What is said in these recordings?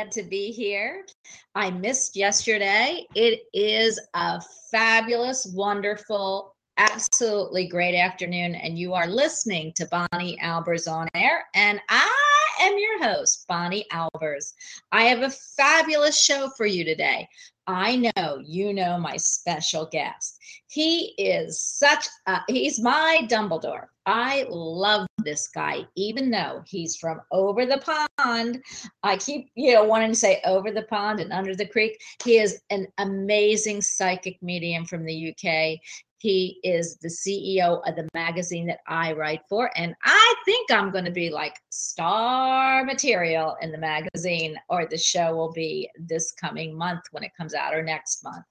Glad to be here. I missed yesterday. It is a fabulous, wonderful, absolutely great afternoon, and you are listening to Bonnie Albers on air. And I am your host, Bonnie Albers. I have a fabulous show for you today. I know you know my special guest. He is such a, he's my Dumbledore. I love this guy, even though he's from over the pond. I keep, you know, wanting to say over the pond and under the creek. He is an amazing psychic medium from the UK. He is the CEO of the magazine that I write for. And I think I'm going to be like star material in the magazine, or the show will be this coming month when it comes out, or next month.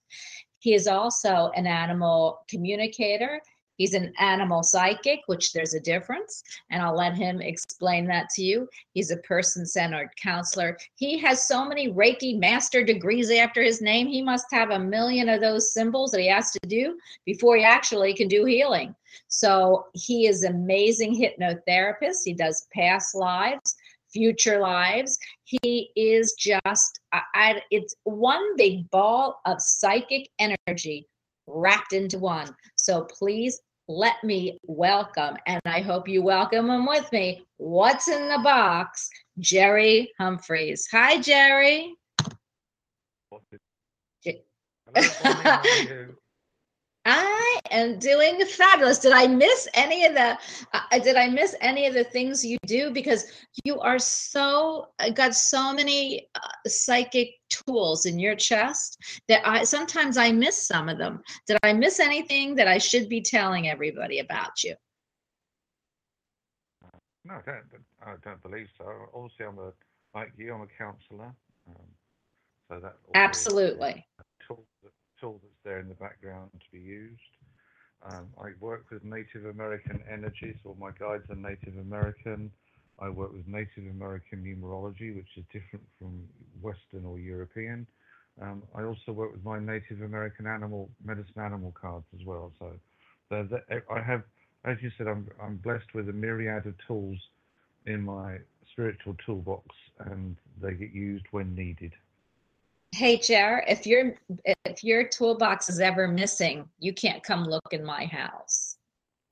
He is also an animal communicator. He's an animal psychic, which there's a difference, and I'll let him explain that to you. He's a person centered counselor. He has so many Reiki master degrees after his name. He must have a million of those symbols that he has to do before he actually can do healing. So he is amazing hypnotherapist. He does past lives future lives. He is just, I, it's one big ball of psychic energy wrapped into one. So please let me welcome, and I hope you welcome him with me. What's in the box? Jerry Humphreys. Hi, Jerry. I am doing fabulous. Did I miss any of the? Uh, did I miss any of the things you do? Because you are so uh, got so many uh, psychic tools in your chest that I sometimes I miss some of them. Did I miss anything that I should be telling everybody about you? No, I don't. I don't believe so. Obviously, I'm a like you. I'm a counsellor. Um, so that absolutely tool, tool that's there in the background to be used. Um, I work with Native American energies, so my guides are Native American. I work with Native American numerology, which is different from Western or European. Um, I also work with my Native American animal medicine animal cards as well. So, I have, as you said, I'm I'm blessed with a myriad of tools in my spiritual toolbox, and they get used when needed. Hey, Jer, if your if your toolbox is ever missing, you can't come look in my house.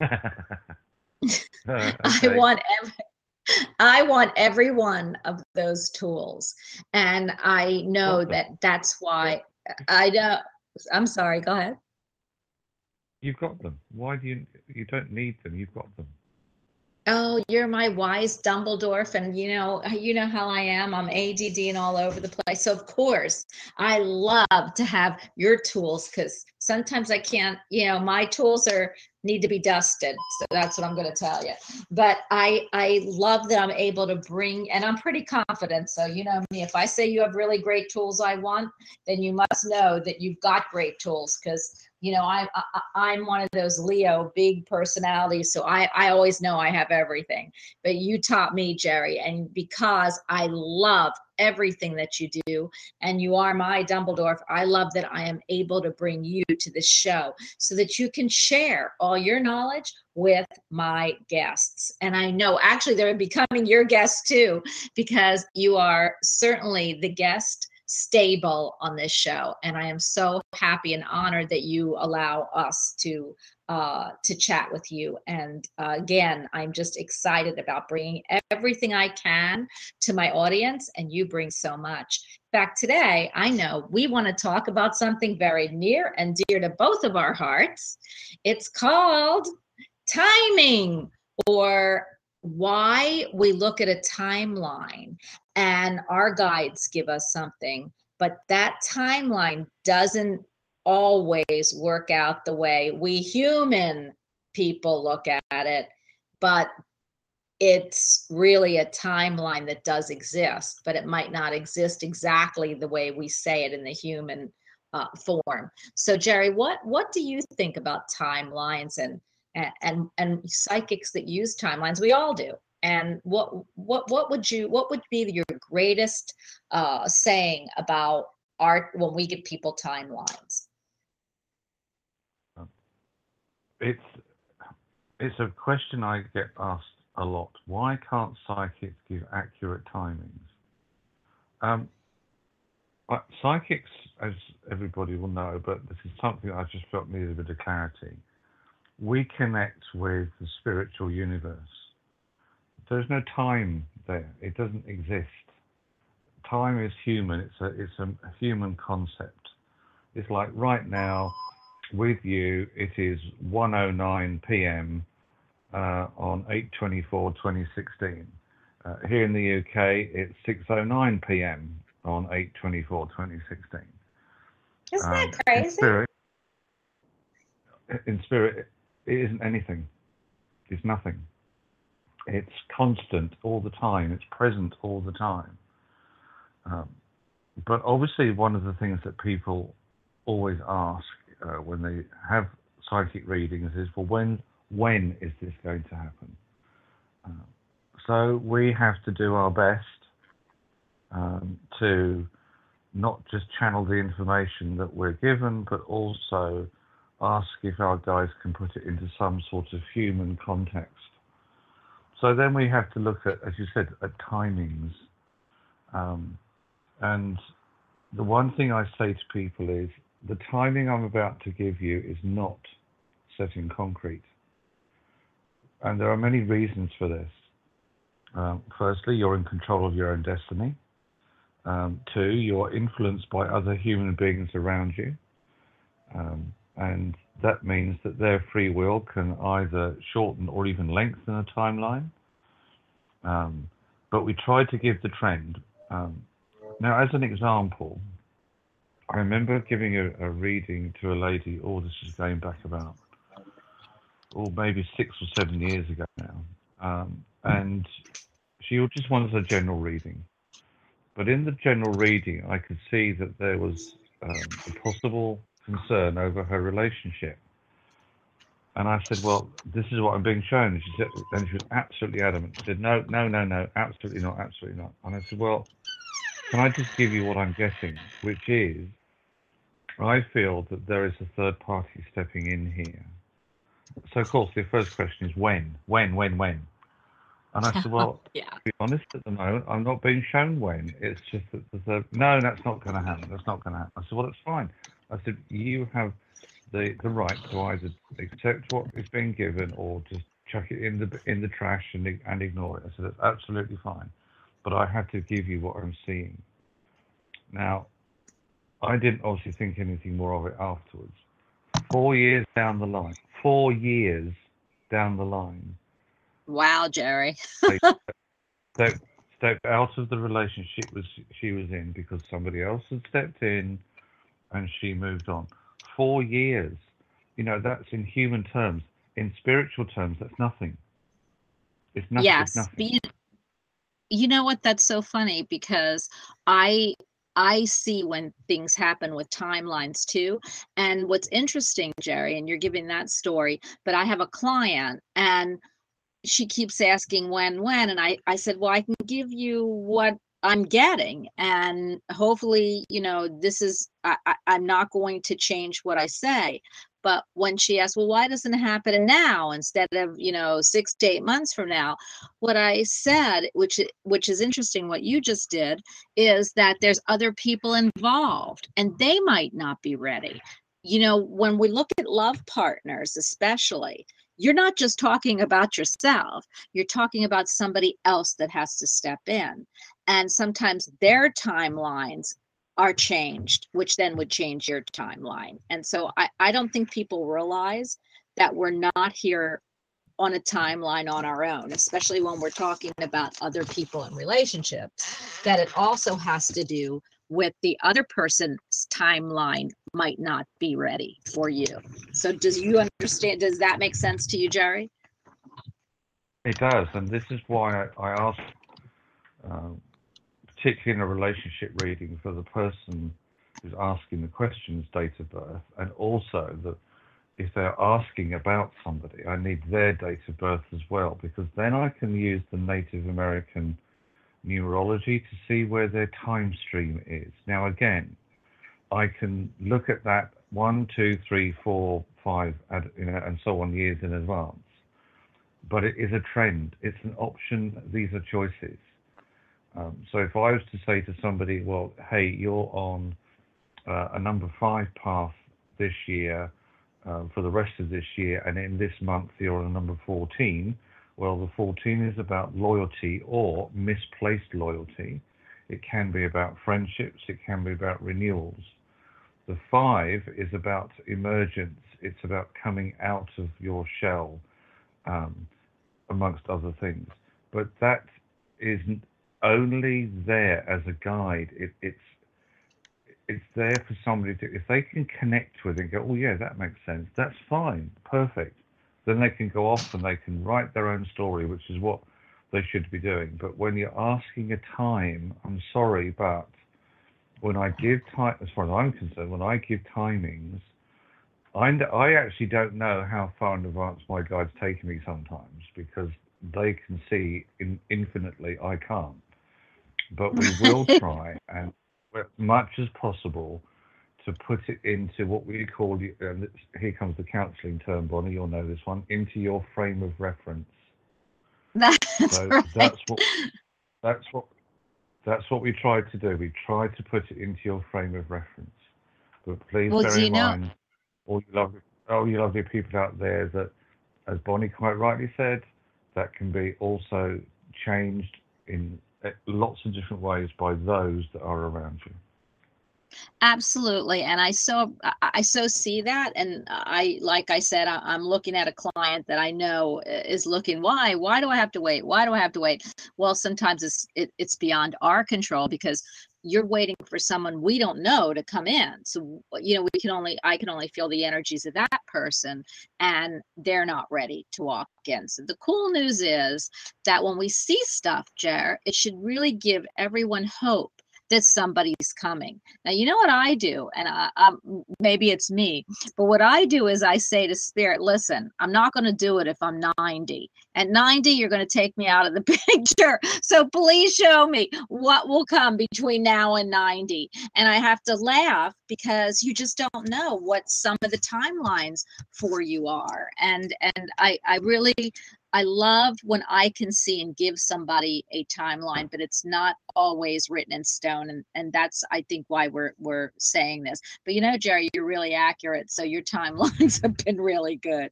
I want every, I want every one of those tools, and I know that that's why I don't. I'm sorry. Go ahead. You've got them. Why do you? You don't need them. You've got them. Oh, you're my wise Dumbledore, and you know, you know how I am. I'm ADD and all over the place. So of course, I love to have your tools because sometimes I can't. You know, my tools are need to be dusted. So that's what I'm going to tell you. But I I love that I'm able to bring, and I'm pretty confident. So you know me. If I say you have really great tools, I want, then you must know that you've got great tools because you know I, I i'm one of those leo big personalities so i i always know i have everything. But you taught me jerry and because i love everything that you do and you are my dumbledore i love that i am able to bring you to the show so that you can share all your knowledge with my guests. And i know actually they're becoming your guests too because you are certainly the guest stable on this show and i am so happy and honored that you allow us to uh, to chat with you. And uh, again i'm just excited about bringing everything i can to my audience and you bring so much. In fact today i know we want to talk about something very near and dear to both of our hearts. It's called timing or why we look at a timeline and our guides give us something but that timeline doesn't always work out the way we human people look at it but it's really a timeline that does exist but it might not exist exactly the way we say it in the human uh, form. So jerry what what do you think about timelines and and and, psychics that use timelines we all do and what what what would you what would be your greatest uh saying about art when we give people timelines It's it's a question I get asked a lot. Why can't psychics give accurate timings? Um, psychics, as everybody will know, but this is something I just felt needed a bit of clarity. We connect with the spiritual universe. There's no time there. It doesn't exist. Time is human. It's a it's a human concept. It's like right now, with you, it is 1:09 p.m. Uh, on 8/24/2016. Uh, here in the UK, it's 6:09 p.m. on 8/24/2016. isn't Um, that In crazy spirit, in spirit, it isn't anything. It's nothing. It's constant all the time. It's present all the time. Um, but obviously, one of the things that people always ask uh, when they have psychic readings is, well, when when is this going to happen? Uh, so we have to do our best um, to not just channel the information that we're given, but also ask if our guys can put it into some sort of human context. So then we have to look at, as you said, at timings. Um, and the one thing I say to people is the timing I'm about to give you is not set in concrete. And there are many reasons for this. Um, firstly, you're in control of your own destiny. Um, two, you're influenced by other human beings around you. Um, and that means that their free will can either shorten or even lengthen a timeline. Um, but we try to give the trend. Um, now, as an example, I remember giving a, a, reading to a lady, oh, this is going back about, oh, maybe six or seven years ago now. Um, and she just wanted a general reading. But in the general reading, I could see that there was um, a possible concern over her relationship. And I said, "Well, this is what I'm being shown." And she said, and she was absolutely adamant. She said, "No, no, no, no, absolutely not, absolutely not." And I said, "Well, can I just give you what I'm getting, which is, I feel that there is a third party stepping in here." So, of course, the first question is when, when, when, when. And I said, "Well, yeah. to be honest, at the moment, I'm not being shown when. It's just that the third. No, that's not going to happen. That's not going to happen." I said, "Well, that's fine." I said, "You have." the, the right to either accept what is being given or just chuck it in the in the trash and and ignore it. I said that's absolutely fine, but I have to give you what I'm seeing. Now, I didn't obviously think anything more of it afterwards. Four years down the line, four years down the line. Wow, Jerry. stepped, stepped out of the relationship was she was in because somebody else had stepped in, and she moved on four years. You know, that's in human terms. In spiritual terms, that's nothing. It's nothing. yes, it's nothing. you, you know what? That's so funny because I I see when things happen with timelines too. And what's interesting, Jerry, and you're giving that story, but I have a client and she keeps asking when, when. And I, I said, well, I can give you what I'm getting. And hopefully, you know, this is, I, I, I'm not going to change what I say. But when she asked, well, why doesn't it happen now instead of, you know, six to eight months from now? What I said, which which is interesting, what you just did, is that there's other people involved and they might not be ready. You know, when we look at love partners, especially, you're not just talking about yourself, you're talking about somebody else that has to step in. And sometimes their timelines are changed, which then would change your timeline. And so I, I don't think people realize that we're not here on a timeline on our own, especially when we're talking about other people and relationships, that it also has to do with the other person's timeline might not be ready for you. So does you understand, does that make sense to you, Jerry? It does, and this is why I, I asked, um, particularly in a relationship reading, for the person who's asking the questions date of birth, and also that if they're asking about somebody, I need their date of birth as well, because then I can use the Native American numerology to see where their time stream is. Now, again, I can look at that one, two, three, four, five, you know, and so on years in advance. But it is a trend. It's an option. These are choices. Um, so if I was to say to somebody, well, hey, you're on uh, a number five path this year uh, for the rest of this year, and in this month you're on a number 14, well, the 14 is about loyalty or misplaced loyalty. It can be about friendships, it can be about renewals. The five is about emergence, it's about coming out of your shell, um, amongst other things. But that is only there as a guide. It, it's it's there for somebody to, if they can connect with it and go, oh yeah, that makes sense. That's fine, perfect then they can go off and they can write their own story, which is what they should be doing. But when you're asking a time, I'm sorry, but when I give time, as far as I'm concerned, when I give timings, I, I actually don't know how far in advance my guides take me sometimes because they can see in, infinitely. I can't. But we will try and as much as possible to put it into what we call, and here comes the counselling term, Bonnie, you'll know this one, into your frame of reference. That's So right. that's what that's what that's what we tried to do. We tried to put it into your frame of reference. But please Well, bear in know- mind, all you lovely, all you lovely people out there, that as Bonnie quite rightly said, that can be also changed in uh, Uh, lots of different ways by those that are around you. Absolutely. And I so I so see that. And I, like I said, I, I'm looking at a client that I know uh, is looking, why? Why do I have to wait? Why do I have to wait? Well, sometimes it's it, it's beyond our control because you're waiting for someone we don't know to come in. So you know, we can only I can only feel the energies of that person and they're not ready to walk in. So the cool news is that when we see stuff, Jer, it should really give everyone hope that somebody's coming. Now, you know what I do, and I, um, maybe it's me, but what I do is I say to spirit, listen, I'm not going to do it if I'm 90. At 90, you're going to take me out of the picture. So please show me what will come between now and 90. And I have to laugh because you just don't know what some of the timelines for you are. And and I I really I love when I can see and give somebody a timeline, but it's not always written in stone. And, and that's, I think, why we're, we're saying this. But you know, Jerry, you're really accurate. So your timelines have been really good.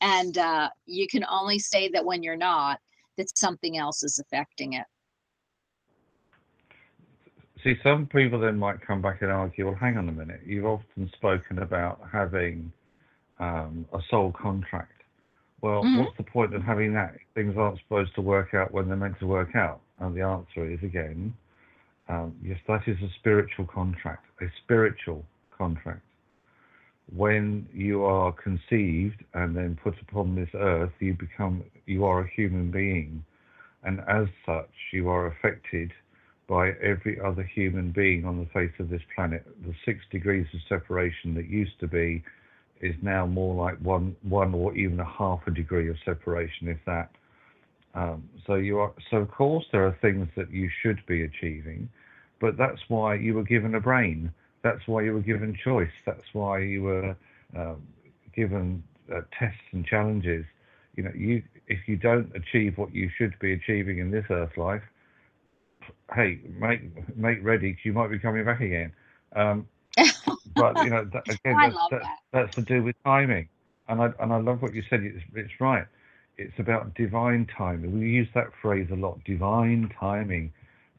And uh, you can only say that when you're not, that something else is affecting it. See, some people then might come back and argue, well, hang on a minute. You've often spoken about having um, a soul contract. Well, Mhm. what's the point of having that? Things aren't supposed to work out when they're meant to work out. And the answer is, again, um, yes, that is a spiritual contract, a spiritual contract. When you are conceived and then put upon this earth, you become, you are a human being. And as such, you are affected by every other human being on the face of this planet. The six degrees of separation that used to be is now more like one, one or even a half a degree of separation, if that. Um, so you are. So of course there are things that you should be achieving, but that's why you were given a brain. That's why you were given choice. That's why you were um, given uh, tests and challenges. You know, you if you don't achieve what you should be achieving in this earth life, hey, make make ready because you might be coming back again. Um, but you know, that, again, that's, that, that. that's to do with timing. And I and I love what you said. It's, it's right. It's about divine timing. We use that phrase a lot, divine timing.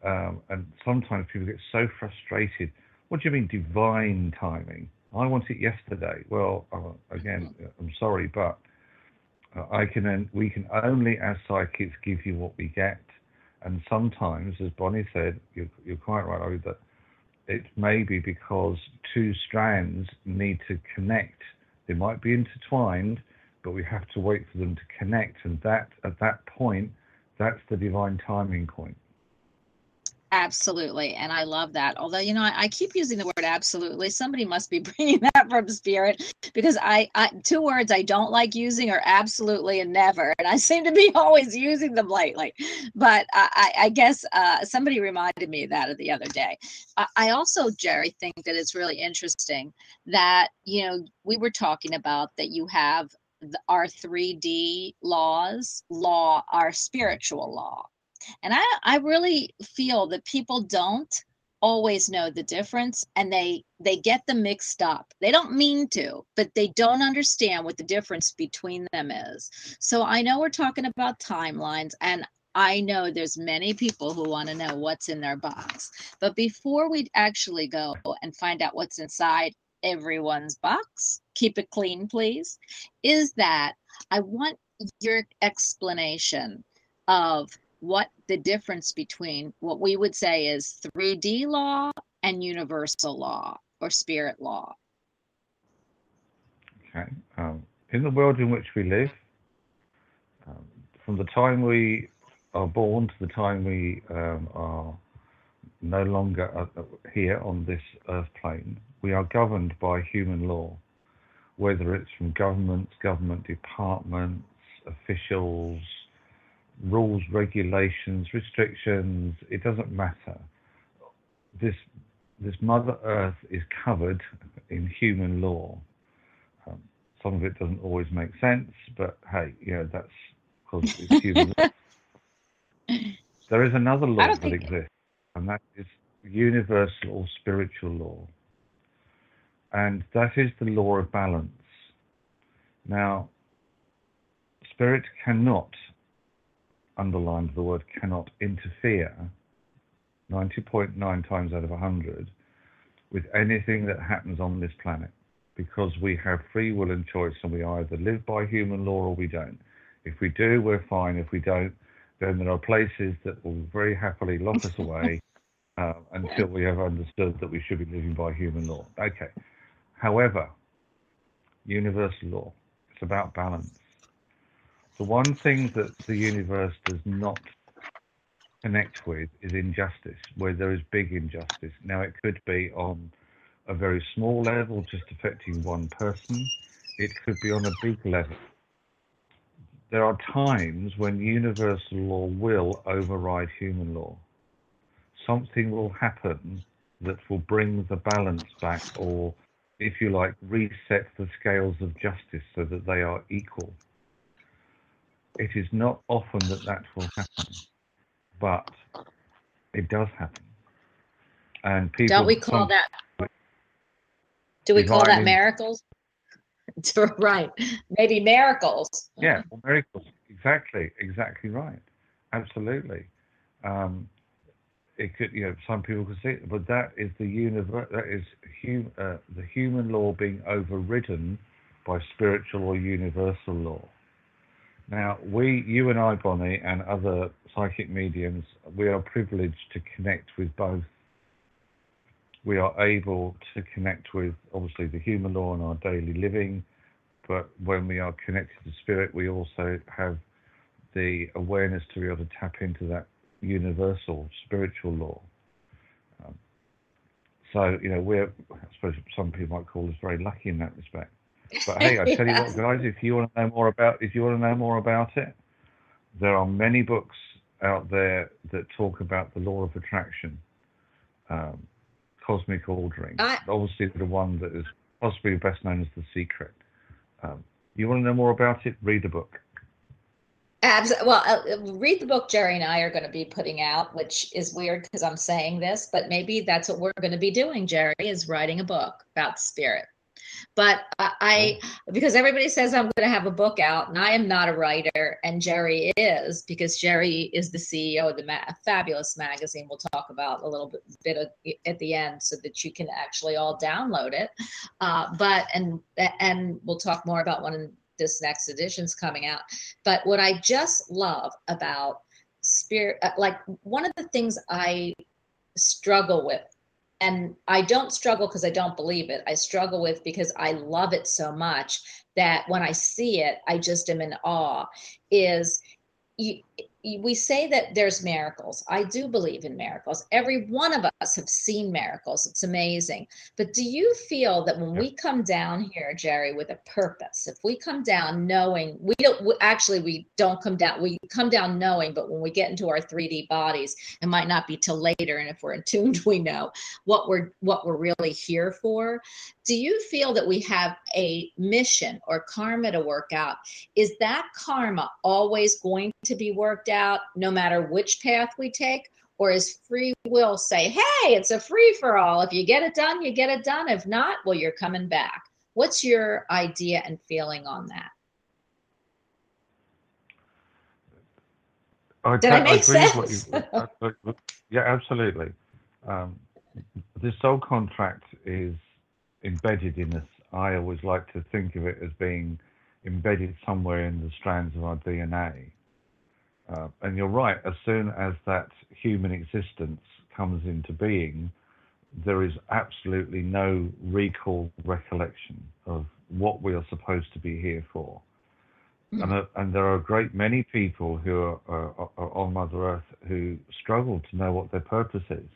Um, and sometimes people get so frustrated. What do you mean divine timing? I want it yesterday. Well, uh, again, I'm sorry, but uh, I can. We can only, as psychics, give you what we get. And sometimes, as Bonnie said, you're, you're quite right, Ollie, that it may be because two strands need to connect. They might be intertwined, but we have to wait for them to connect. And that, at that point, that's the divine timing point. Absolutely. And I love that. Although, you know, I, I keep using the word absolutely. Somebody must be bringing that from spirit because I, I, two words I don't like using are absolutely and never. And I seem to be always using them lately. But I, I guess uh, somebody reminded me of that the other day. I, I also, Jerry, think that it's really interesting that, you know, we were talking about that you have the, our 3D laws, law, our spiritual law. And I, I really feel that people don't always know the difference and they they get them mixed up. They don't mean to, but they don't understand what the difference between them is. So I know we're talking about timelines and I know there's many people who want to know what's in their box. But before we actually go and find out what's inside everyone's box, keep it clean, please, is that I want your explanation of what the difference between what we would say is 3D law and universal law or spirit law. Okay. Um, in the world in which we live, um, from the time we are born to the time we um, are no longer uh, uh, here on this earth plane, we are governed by human law. whether it's from governments, government departments, officials, rules, regulations, restrictions, it doesn't matter. This this Mother Earth is covered in human law. Um, some of it doesn't always make sense, but hey, you know that's because it's human. law. There is another law that exists, and that is universal or spiritual law, and that is the law of balance. Now, spirit cannot, underlined the word cannot, interfere 90.9 times out of 100 with anything that happens on this planet because we have free will and choice and we either live by human law or we don't. If we do, we're fine. If we don't, then there are places that will very happily lock us away uh, until we have understood that we should be living by human law. Okay. However, universal law, it's about balance. The one thing that the universe does not connect with is injustice, where there is big injustice. Now, it could be on a very small level, just affecting one person, it could be on a big level. There are times when universal law will override human law. Something will happen that will bring the balance back, or if you like, reset the scales of justice so that they are equal. It is not often that that will happen, but it does happen. And people Don't we call that? Do we call that miracles? right. Maybe miracles. Yeah, well, miracles. Exactly, exactly right. Absolutely. Um, it could, you know, some people could see it, but that is the universe. That is hum, uh, the human law being overridden by spiritual or universal law. Now, we, you and I, Bonnie, and other psychic mediums, we are privileged to connect with both. We are able to connect with, obviously, the human law in our daily living, but when we are connected to spirit, we also have the awareness to be able to tap into that universal spiritual law. Um, so, you know, we're, I suppose some people might call us very lucky in that respect. But hey, I tell you what, guys, if you want to know more about, if you want to know more about it, there are many books out there that talk about the law of attraction, um, cosmic ordering. I- Obviously, the one that is possibly best known as the secret. Um, you want to know more about it? Read the book. Abs- well, uh, read the book Jerry and I are going to be putting out, which is weird because I'm saying this, but maybe that's what we're going to be doing. Jerry is writing a book about spirit. But I, I because everybody says I'm going to have a book out, and I am not a writer, and Jerry is because Jerry is the CEO of the ma- Fabulous magazine. We'll talk about a little bit, bit of, at the end so that you can actually all download it. Uh, but and and we'll talk more about when this next edition's coming out. But what I just love about spirit, uh, like one of the things I struggle with, and I don't struggle because I don't believe it. I struggle with because I love it so much that when I see it, I just am in awe. Is you, we say that there's miracles. I do believe in miracles. Every one of us have seen miracles. It's amazing. But do you feel that when we come down here, Jerry, with a purpose, if we come down knowing we don't we, actually we don't come down, we come down knowing, but when we get into our 3D bodies, it might not be till later. And if we're attuned, we know what we're what we're really here for. Do you feel that we have a mission or karma to work out? Is that karma always going to be worked out no matter which path we take? Or is free will say, hey, it's a free for all. If you get it done, you get it done. If not, well, you're coming back. What's your idea and feeling on that? I, Did I make agree with what sense? you- yeah, absolutely. Um, the soul contract is embedded in us. I always like to think of it as being embedded somewhere in the strands of our DNA. Uh, and you're right, as soon as that human existence comes into being, there is absolutely no recall recollection of what we are supposed to be here for. And, uh, and there are a great many people who are, are, are on Mother Earth who struggle to know what their purpose is.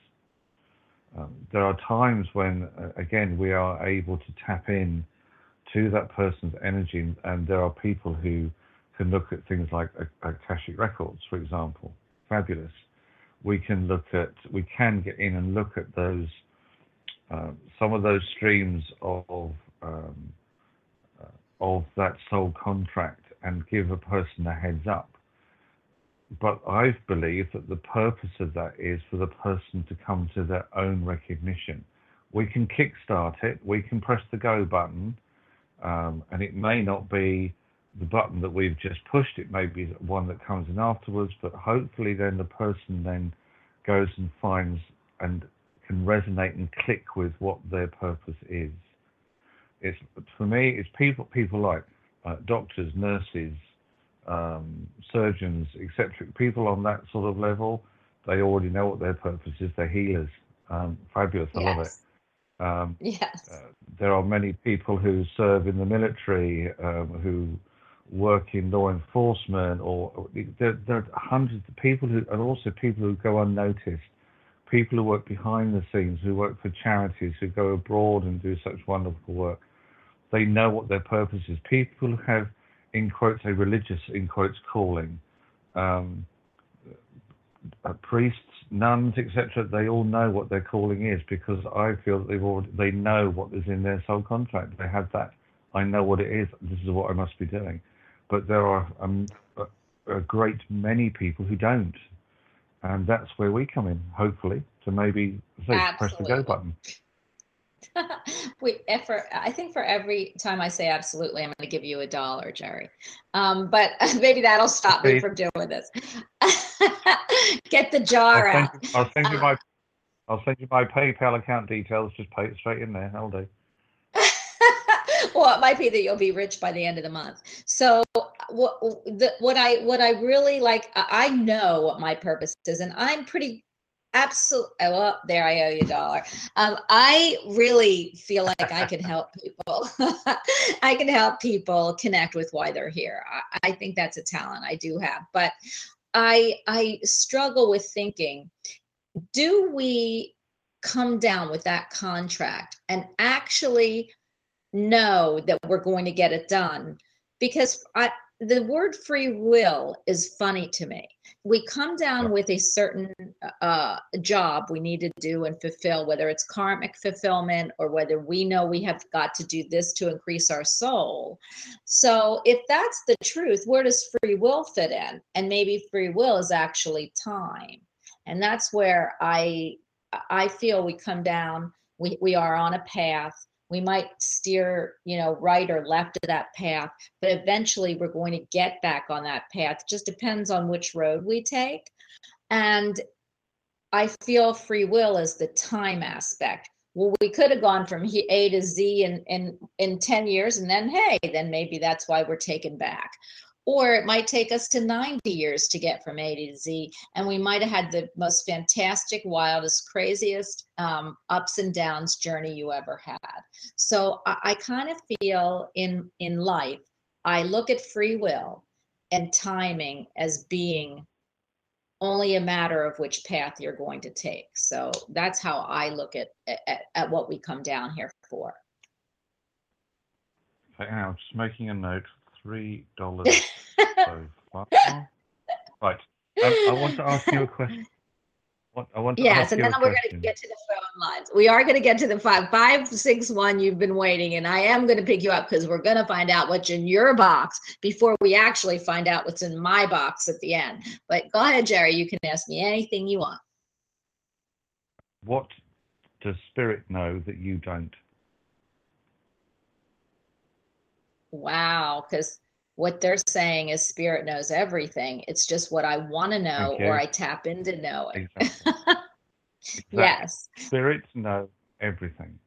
Um, there are times when, uh, again, we are able to tap in to that person's energy. And, there are people who can look at things like a- Akashic Records, for example. Fabulous. We can look at, we can get in and look at those, uh, some of those streams of, um, uh, of that soul contract and give a person a heads up. But I believe that the purpose of that is for the person to come to their own recognition. We can kickstart it, we can press the go button, um, and it may not be the button that we've just pushed, it may be one that comes in afterwards, but hopefully then the person then goes and finds and can resonate and click with what their purpose is. It's for me, it's people people like uh, doctors, nurses, um, surgeons, etc. People on that sort of level, they already know what their purpose is. They're healers. Um, fabulous. I love it. Yes. Um, Yes. uh, there are many people who serve in the military, um, who work in law enforcement, or there, there are hundreds of people who, and also people who go unnoticed. People who work behind the scenes, who work for charities, who go abroad and do such wonderful work. They know what their purpose is. People have, in quotes, a religious, in quotes, calling. Um, uh, priests, nuns, etc. They all know what their calling is because I feel that they've already they know what is in their soul contract. They have that. I know what it is. This is what I must be doing. But there are um, a, a great many people who don't, and that's where we come in. Hopefully, to maybe say press the go button. we if for I think for every time I say absolutely, I'm going to give you a dollar, Jerry. Um, but maybe that'll stop me from doing this. Get the jar I'll out. send, you, I'll send you Uh, my I'll send you my PayPal account details. Just pay it straight in there. I'll do. well, it might be that you'll be rich by the end of the month. So what the, what I what I really like, I know what my purpose is, and I'm pretty absolute. Well, there I owe you a dollar. Um, I really feel like I can help people. I can help people connect with why they're here. I, I think that's a talent I do have, but I I struggle with thinking. Do we come down with that contract and actually know that we're going to get it done because I, the word free will is funny to me. We come down with a certain uh, job we need to do and fulfill, whether it's karmic fulfillment or whether we know we have got to do this to increase our soul. So, if that's the truth, where does free will fit in? And maybe free will is actually time. And that's where I I feel we come down, we, we are on a path. We might steer, you know, right or left of that path, but eventually we're going to get back on that path. It just depends on which road we take. And I feel free will is the time aspect. Well, we could have gone from A to Z in, in, in 10 years, and then, hey, then maybe that's why we're taken back. Or it might take us to 90 years to get from A to Z, and we might have had the most fantastic, wildest, craziest um, ups and downs journey you ever had. So I, I kind of feel in in life, I look at free will and timing as being only a matter of which path you're going to take. So that's how I look at at, at what we come down here for. Okay, I'm just making a note. Three dollars so far. Right. Um, I want to ask you a question. What, I want to Yes, and then we're going to get to the phone lines. We are going to get to the five five six one. You've been waiting, and I am going to pick you up because we're going to find out what's in your box before we actually find out what's in my box at the end. But go ahead, Jerry. You can ask me anything you want. What does spirit know that you don't? Wow, because what they're saying is spirit knows everything. It's just what I want to know Thank or. I tap into knowing. Exactly. Exactly. Yes. Spirits know everything.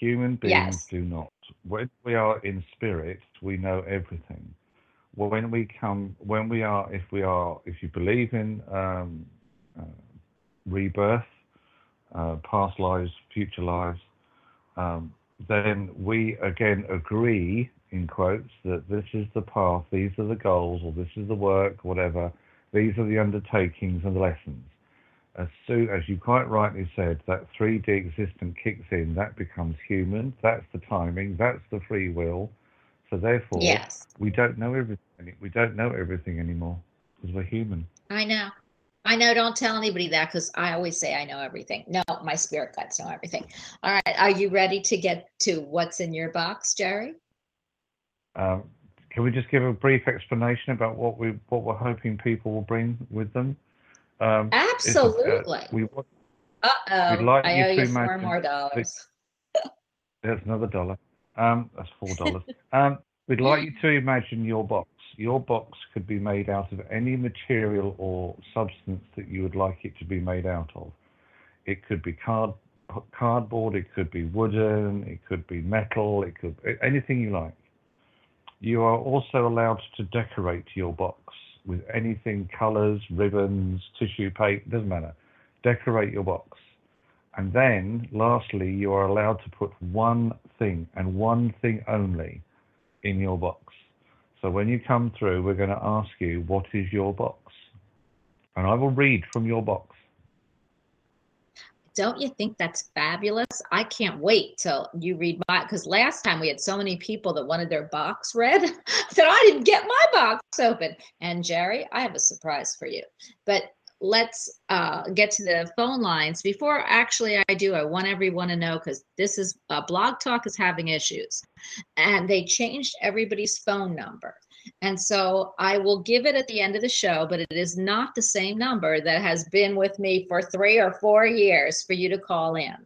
Human beings Yes. do not. When we are in spirit, we know everything. When we come, when we are, if we are, if you believe in um, uh, rebirth, uh, past lives, future lives, um, then we again agree, in quotes, that this is the path, these are the goals, or this is the work, whatever. These are the undertakings and the lessons as soon as you quite rightly said, that 3D existence kicks in, that becomes human. That's the timing. That's the free will. So therefore, Yes, we don't know everything. We don't know everything anymore because we're human. I know. I know. Don't tell anybody that because I always say I know everything. No, my spirit guides know everything. All right. Are you ready to get to what's in your box, Jerry? Um, can we just give a brief explanation about what we what we're hoping people will bring with them? Um, uh, Absolutely. we Uh oh. we'd like I you owe to you four imagine more the- dollars. There's another dollar. Um, that's four dollars. um, we'd like you to imagine your box. Your box could be made out of any material or substance that you would like it to be made out of. It could be card, cardboard. It could be wooden. It could be metal. It could anything you like. You are also allowed to decorate your box with anything, colors, ribbons, tissue paper. Doesn't matter. Decorate your box. And then, lastly, you are allowed to put one thing and one thing only in your box. So when you come through, we're going to ask you, what is your box? And I will read from your box. Don't you think that's fabulous? I can't wait till you read my because last time we had so many people that wanted their box read that I didn't get my box open. And Jerry, I have a surprise for you. But let's uh, get to the phone lines. Before actually I do, I want everyone to know because this is uh, Blog Talk is having issues, and they changed everybody's phone number. And so I will give it at the end of the show, but it is not the same number that has been with me for three or four years for you to call in.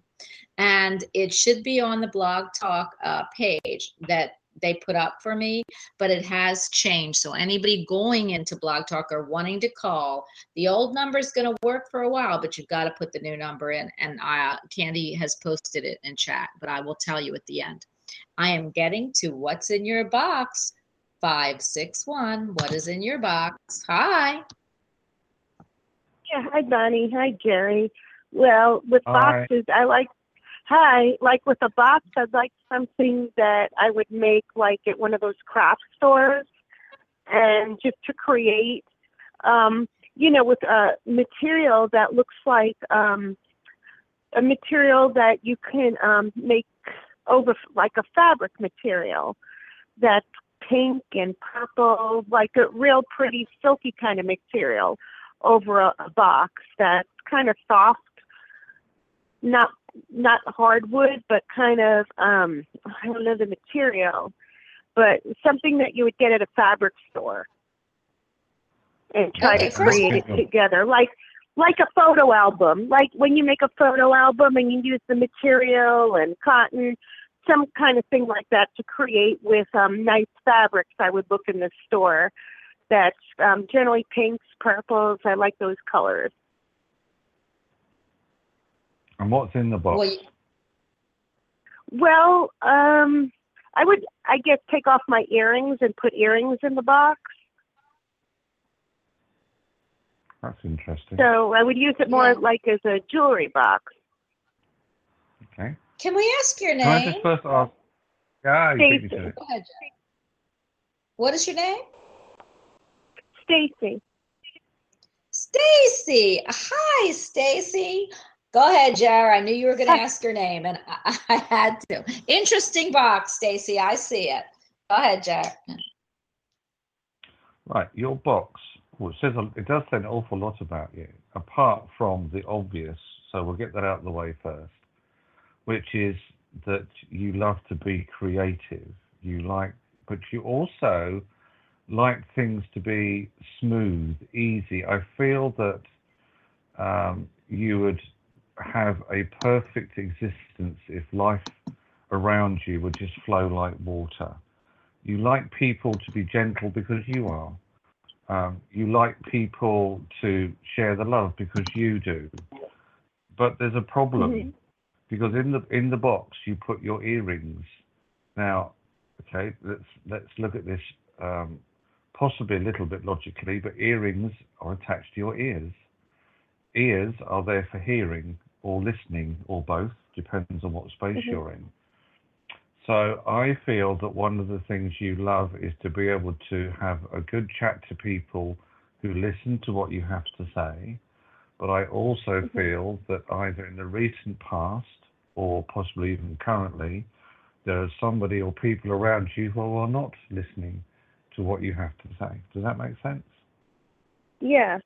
And it should be on the Blog Talk uh, page that they put up for me, but it has changed. So anybody going into Blog Talk or wanting to call, the old number is going to work for a while, but you've got to put the new number in. And uh, Candy has posted it in chat, but I will tell you at the end. I am getting to what's in your box. 561. What is in your box? Hi. Yeah, hi Bonnie. Hi Jerry. Well, with Hi. boxes, I like. Hi, like with a box, I'd like something that I would make like at one of those craft stores, and just to create, um, you know, with a material that looks like um, a material that you can um, make over like a fabric material that's pink and purple, like a real pretty silky kind of material over a, a box that's kind of soft, not not hardwood, but kind of um I don't know the material, but something that you would get at a fabric store and try Okay, to create it together, like like a photo album, like when you make a photo album and you use the material and cotton, some kind of thing like that to create with um, nice fabrics. I would look in the store that's um, generally pinks, purples. I like those colors. And what's in the box? Well, Well, um, I would, I guess, take off my earrings and put earrings in the box. That's interesting. So I would use it more Yeah. like as a jewelry box. Okay. Can we ask your Can I name? just first ask? Yeah, you beat me to it. Go ahead, Jerry. What is your name? Stacy. Stacy. Hi, Stacy. Go ahead, Jar. I knew you were going to ask your name, and I, I had to. Interesting box, Stacy. I see it. Go ahead, Jar. Right, your box. Well, it says it does say an awful lot about you, apart from the obvious. So we'll get that out of the way first, which is that you love to be creative. You like, but you also like things to be smooth, easy. I feel that um, you would have a perfect existence if life around you would just flow like water. You like people to be gentle because you are. Um, you like people to share the love because you do. But there's a problem Mhm. Because in the in the box you put your earrings. Now, okay, let's let's look at this um, possibly a little bit logically, but earrings are attached to your ears. Ears are there for hearing or listening or both, depends on what space Mhm. you're in. So I feel that one of the things you love is to be able to have a good chat to people who listen to what you have to say, but I also Mhm. feel that either in the recent past or possibly even currently, there is somebody or people around you who are not listening to what you have to say. Does that make sense? Yeah.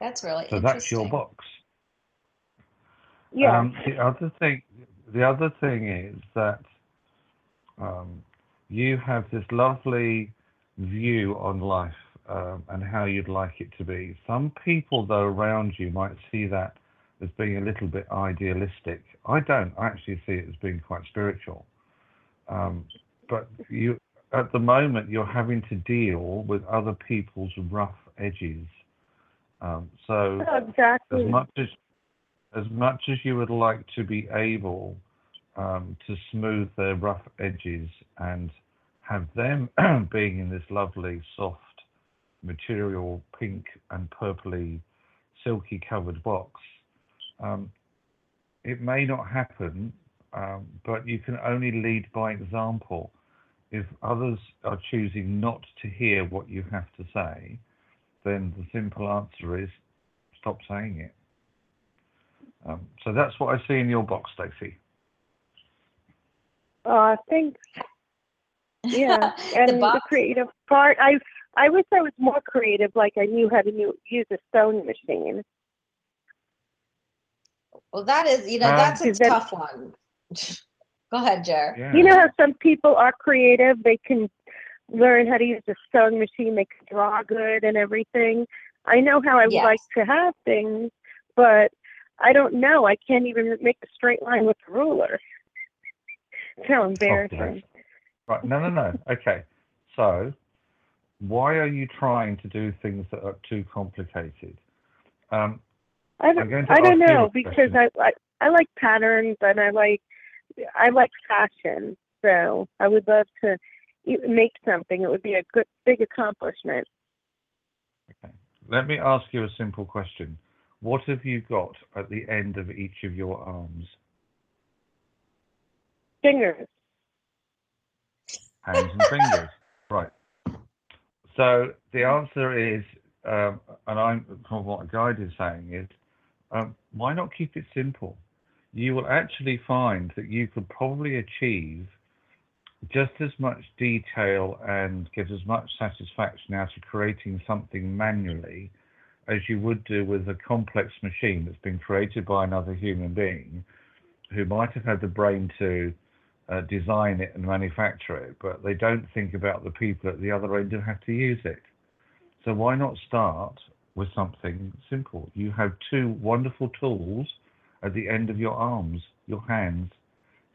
That's really So interesting. that's your box. Yeah. Um, the other thing, the other thing is that um, you have this lovely view on life um, and how you'd like it to be. Some people, though, around you might see that as being a little bit idealistic. I don't. I actually see it as being quite spiritual. Um, but you, at the moment, you're having to deal with other people's rough edges. Um, so exactly. as much as as much as you would like to be able um, to smooth their rough edges and have them being in this lovely soft material pink and purpley silky covered box um, it may not happen um, but you can only lead by example if others are choosing not to hear what you have to say then the simple answer is stop saying it. Um, so that's what I see in your box, Stacey. Uh, thanks. Yeah, and the, box- creative part. I I wish I was more creative. Like I knew how to use a sewing machine. Well, that is, you know, Um, that's a Is that- tough one. Go ahead, Jer. Yeah. You know how some people are creative. They can learn how to use a sewing machine. They can draw good and everything. I know how I would Yes. like to have things, but I don't know. I can't even make a straight line with a ruler. It's how embarrassing. Right. No, no, no. Okay. So, why are you trying to do things that are too complicated? Um, I don't, I don't know because. I, I I like patterns and I like I like fashion. So I would love to make something. It would be a good big accomplishment. okay. Let me ask you a simple question. What have you got at the end of each of your arms? Fingers. hands and fingers. Right. So the answer is, um, and I'm from what a guide is saying is, um, why not keep it simple? You will actually find that you could probably achieve just as much detail and get as much satisfaction out of creating something manually as you would do with a complex machine that's been created by another human being who might have had the brain to uh, design it and manufacture it, but they don't think about the people at the other end who have to use it. So why not start with something simple? You have two wonderful tools at the end of your arms, your hands.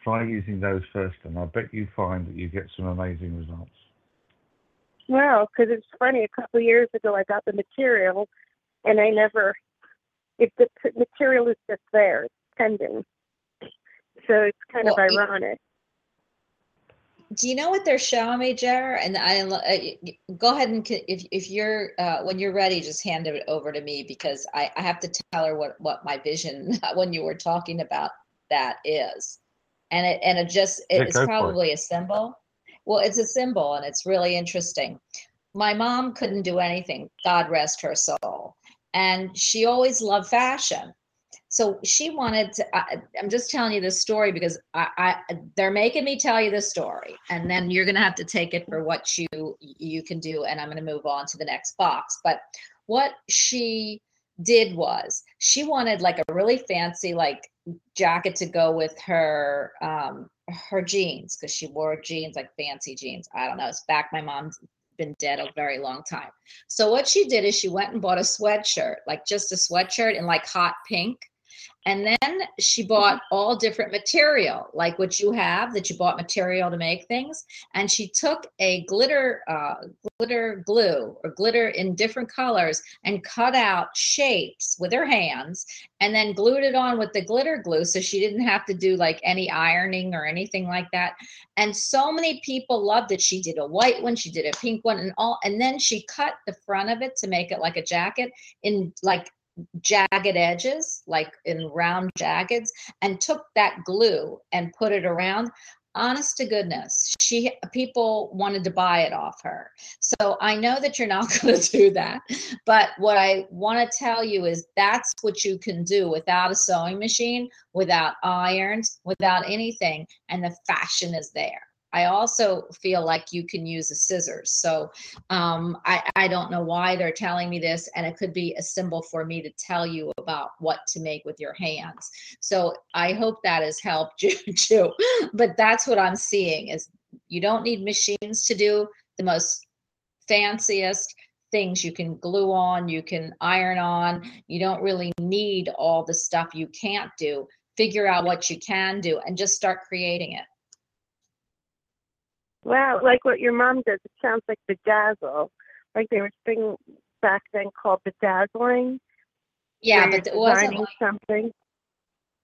Try using those first, and I bet you find that you get some amazing results. Well, because it's funny. A couple of years ago, I got the material, and I never. If the material is just there, it's pending. So it's kind of Well, you- ironic. Do you know what they're showing me, Jer? And I uh, go ahead and if if you're uh, when you're ready, just hand it over to me because I, I have to tell her what what my vision when you were talking about that is, and it and it just Yeah, it's go for it. probably a symbol. Well, it's a symbol, and it's really interesting. My mom couldn't do anything. God rest her soul, and she always loved fashion so she wanted to I, i'm just telling you this story because I, I they're making me tell you this story and then you're going to have to take it for what you you can do and i'm going to move on to the next box. But what she did was she wanted like a really fancy like jacket to go with her um her jeans because she wore jeans like fancy jeans. I don't know it's back my mom's been dead a very long time. So what she did is she went and bought a sweatshirt like just a sweatshirt in like hot pink and then she bought all different material, like what you have, that you bought material to make things. And she took a glitter, uh, glitter glue or glitter in different colors and cut out shapes with her hands and then glued it on with the glitter glue. So she didn't have to do like any ironing or anything like that. And so many people loved it. She did a white one, she did a pink one, and all. And then she cut the front of it to make it like a jacket in like jagged edges, like in round jaggeds, and took that glue and put it around. honest to goodness, she people wanted to buy it off her. So I know that you're not going to do that. But what I want to tell you is that's what you can do without a sewing machine, without irons, without anything. And the fashion is there. I also feel like you can use a scissors. So um, I, I don't know why they're telling me this, and it could be a symbol for me to tell you about what to make with your hands. So I hope that has helped you too. But that's what I'm seeing is you don't need machines to do the most fanciest things you can glue on, you can iron on. You don't really need all the stuff you can't do. Figure out what you can do and just start creating it. Wow, like what your mom does. It sounds like bedazzle. Like there was a thing back then called bedazzling. Yeah, but it wasn't like, something.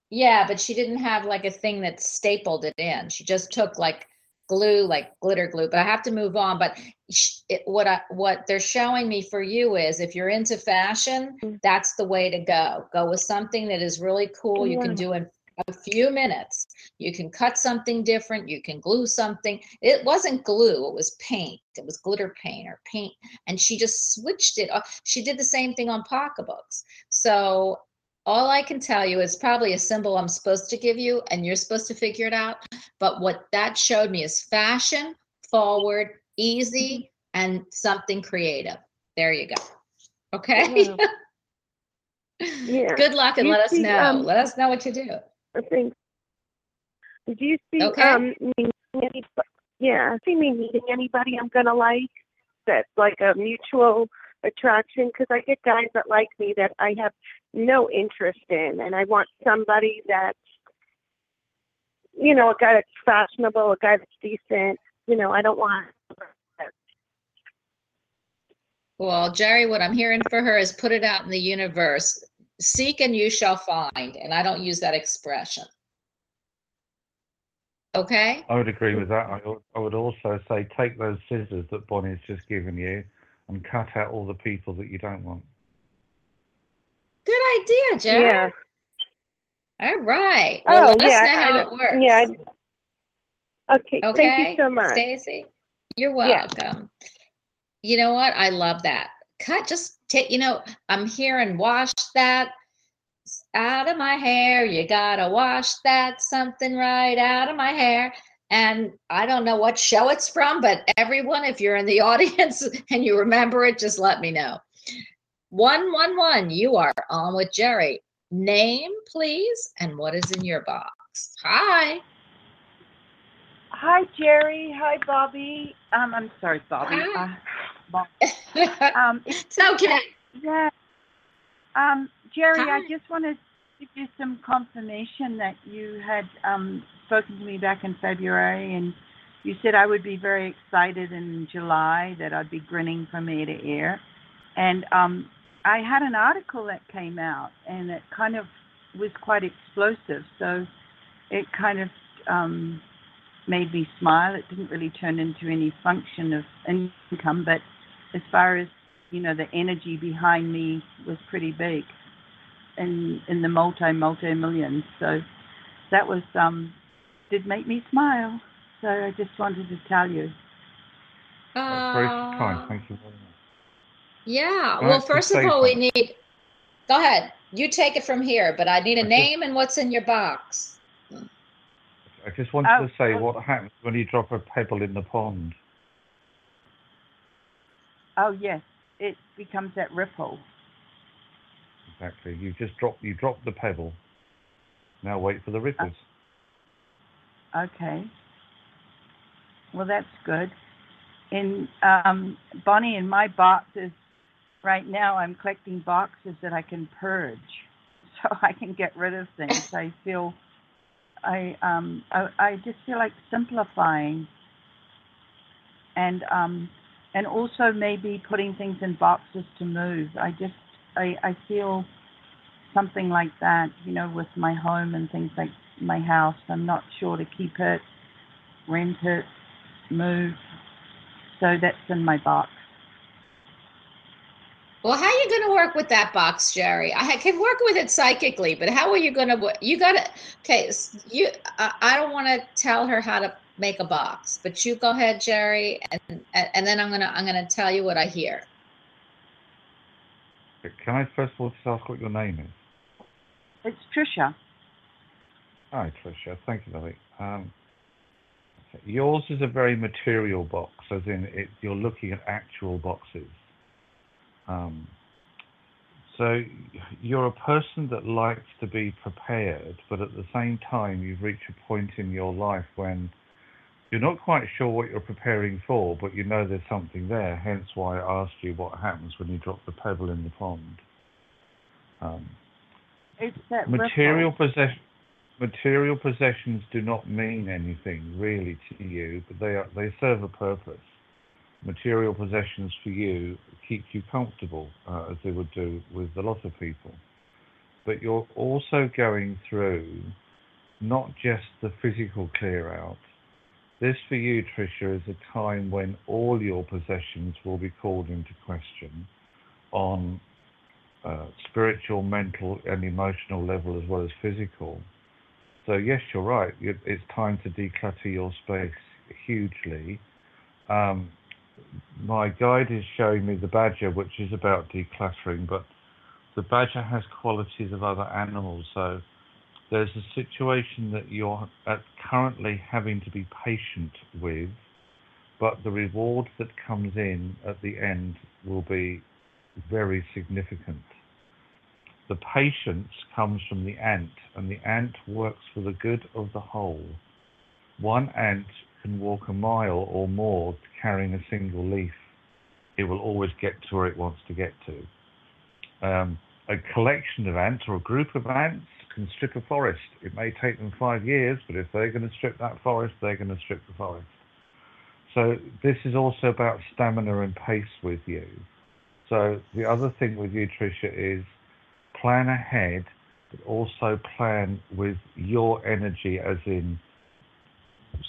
yeah, but she didn't have like a thing that stapled it in. She just took like glue, like glitter glue. But I have to move on. But sh- it, what I what they're showing me for you is if you're into fashion, Mm. that's the way to go. Go with something that is really cool. You can do in a few minutes. You can cut something different. You can glue something. It wasn't glue. It was paint. It was glitter paint or paint. And she just switched it. off. She did the same thing on pocketbooks. So all I can tell you is probably a symbol I'm supposed to give you, and you're supposed to figure it out. But what that showed me is fashion, forward, easy, and something creative. There you go. Okay. Wow. Yeah. Good luck and You let us see, know. um, let us know what you do. Think. Do you see Okay. um me meeting yeah, see me meeting anybody I'm gonna like that's like a mutual attraction because I get guys that like me that I have no interest in and I want somebody that's you know, a guy that's fashionable, a guy that's decent. You know, I don't want Well, Jerry, what I'm hearing for her is put it out in the universe. Seek and you shall find. And I don't use that expression. Okay? I would agree with that. I, I would also say take those scissors that Bonnie's just given you and cut out all the people that you don't want. Good idea, Jerry. Yeah. All right. Oh, well, Oh let us yeah, know how I it know. works. Yeah. I- Okay, Okay. thank you so much. Stacy, you're Yeah. welcome. You know what? I love that. Cut, just take, you know, I'm hearing wash that out of my hair. You gotta wash that something right out of my hair. And I don't know what show it's from, but everyone, if you're in the audience and you remember it, just let me know. 111, you are on with Jerry. Name, please, and what is in your box? Hi. Hi, Jerry. Hi, Bobby. Um, I'm sorry, Bobby. Hi. Uh, Bob- um, it's, okay. yeah. Um, Jerry, I just wanted to give you some confirmation that you had um, spoken to me back in February, and you said I would be very excited in July that I'd be grinning from ear to ear. And um, I had an article that came out, and it kind of was quite explosive. So it kind of um, made me smile. It didn't really turn into any function of income, but as far as you know, the energy behind me was pretty big, in in the multi multi millions. So that was um, did make me smile. So I just wanted to tell you. That's very kind. Thank you very much. Yeah. Well, first of all, we need. Go ahead. You take it from here, but I need a I just- name and what's in your box. I just wanted Oh, to say oh. what happens when you drop a pebble in the pond. Oh yes, it becomes that ripple. Exactly. You just drop you drop the pebble. Now wait for the ripples. Okay. Well, that's good. In um, Bonnie, in my boxes right now, I'm collecting boxes that I can purge, so I can get rid of things. I feel, I um, I, I just feel like simplifying, and um, and also maybe putting things in boxes to move. I just I I feel something like that, you know, with my home and things like my house. I'm not sure to keep it, rent it, move. So that's in my box. Well, how are you going to work with that box, Jerry? I can work with it psychically, but how are you going to? You got to. Okay, you. I, I don't want to tell her how to make a box, but you go ahead, Jerry, and and then I'm gonna I'm gonna tell you what I hear. Can I first of all just ask what your name is? It's Tricia. Hi, Tricia. Thank you, Lily. Um, yours is a very material box, as in it, you're looking at actual boxes. Um, so you're a person that likes to be prepared, but at the same time, you've reached a point in your life when you're not quite sure what you're preparing for, but you know there's something there. Hence why I asked you what happens when you drop the pebble in the pond. Um, material possession material possessions do not mean anything really to you but they are they serve a purpose material possessions for you keep you comfortable uh, as they would do with a lot of people but you're also going through not just the physical clear out this for you Tricia, is a time when all your possessions will be called into question on uh, spiritual, mental, and emotional level as well as physical. So yes, you're right. It's time to declutter your space hugely. Um, my guide is showing me the badger, which is about decluttering, but the badger has qualities of other animals. So there's a situation that you're currently having to be patient with, but the reward that comes in at the end will be very significant. The patience comes from the ant, and the ant works for the good of the whole. One ant can walk a mile or more carrying a single leaf. It will always get to where it wants to get to. Um, a collection of ants or a group of ants strip a forest. It may take them five years, but if they're going to strip that forest, they're going to strip the forest. So this is also about stamina and pace with you. So the other thing with you, Tricia, is plan ahead, but also plan with your energy, as in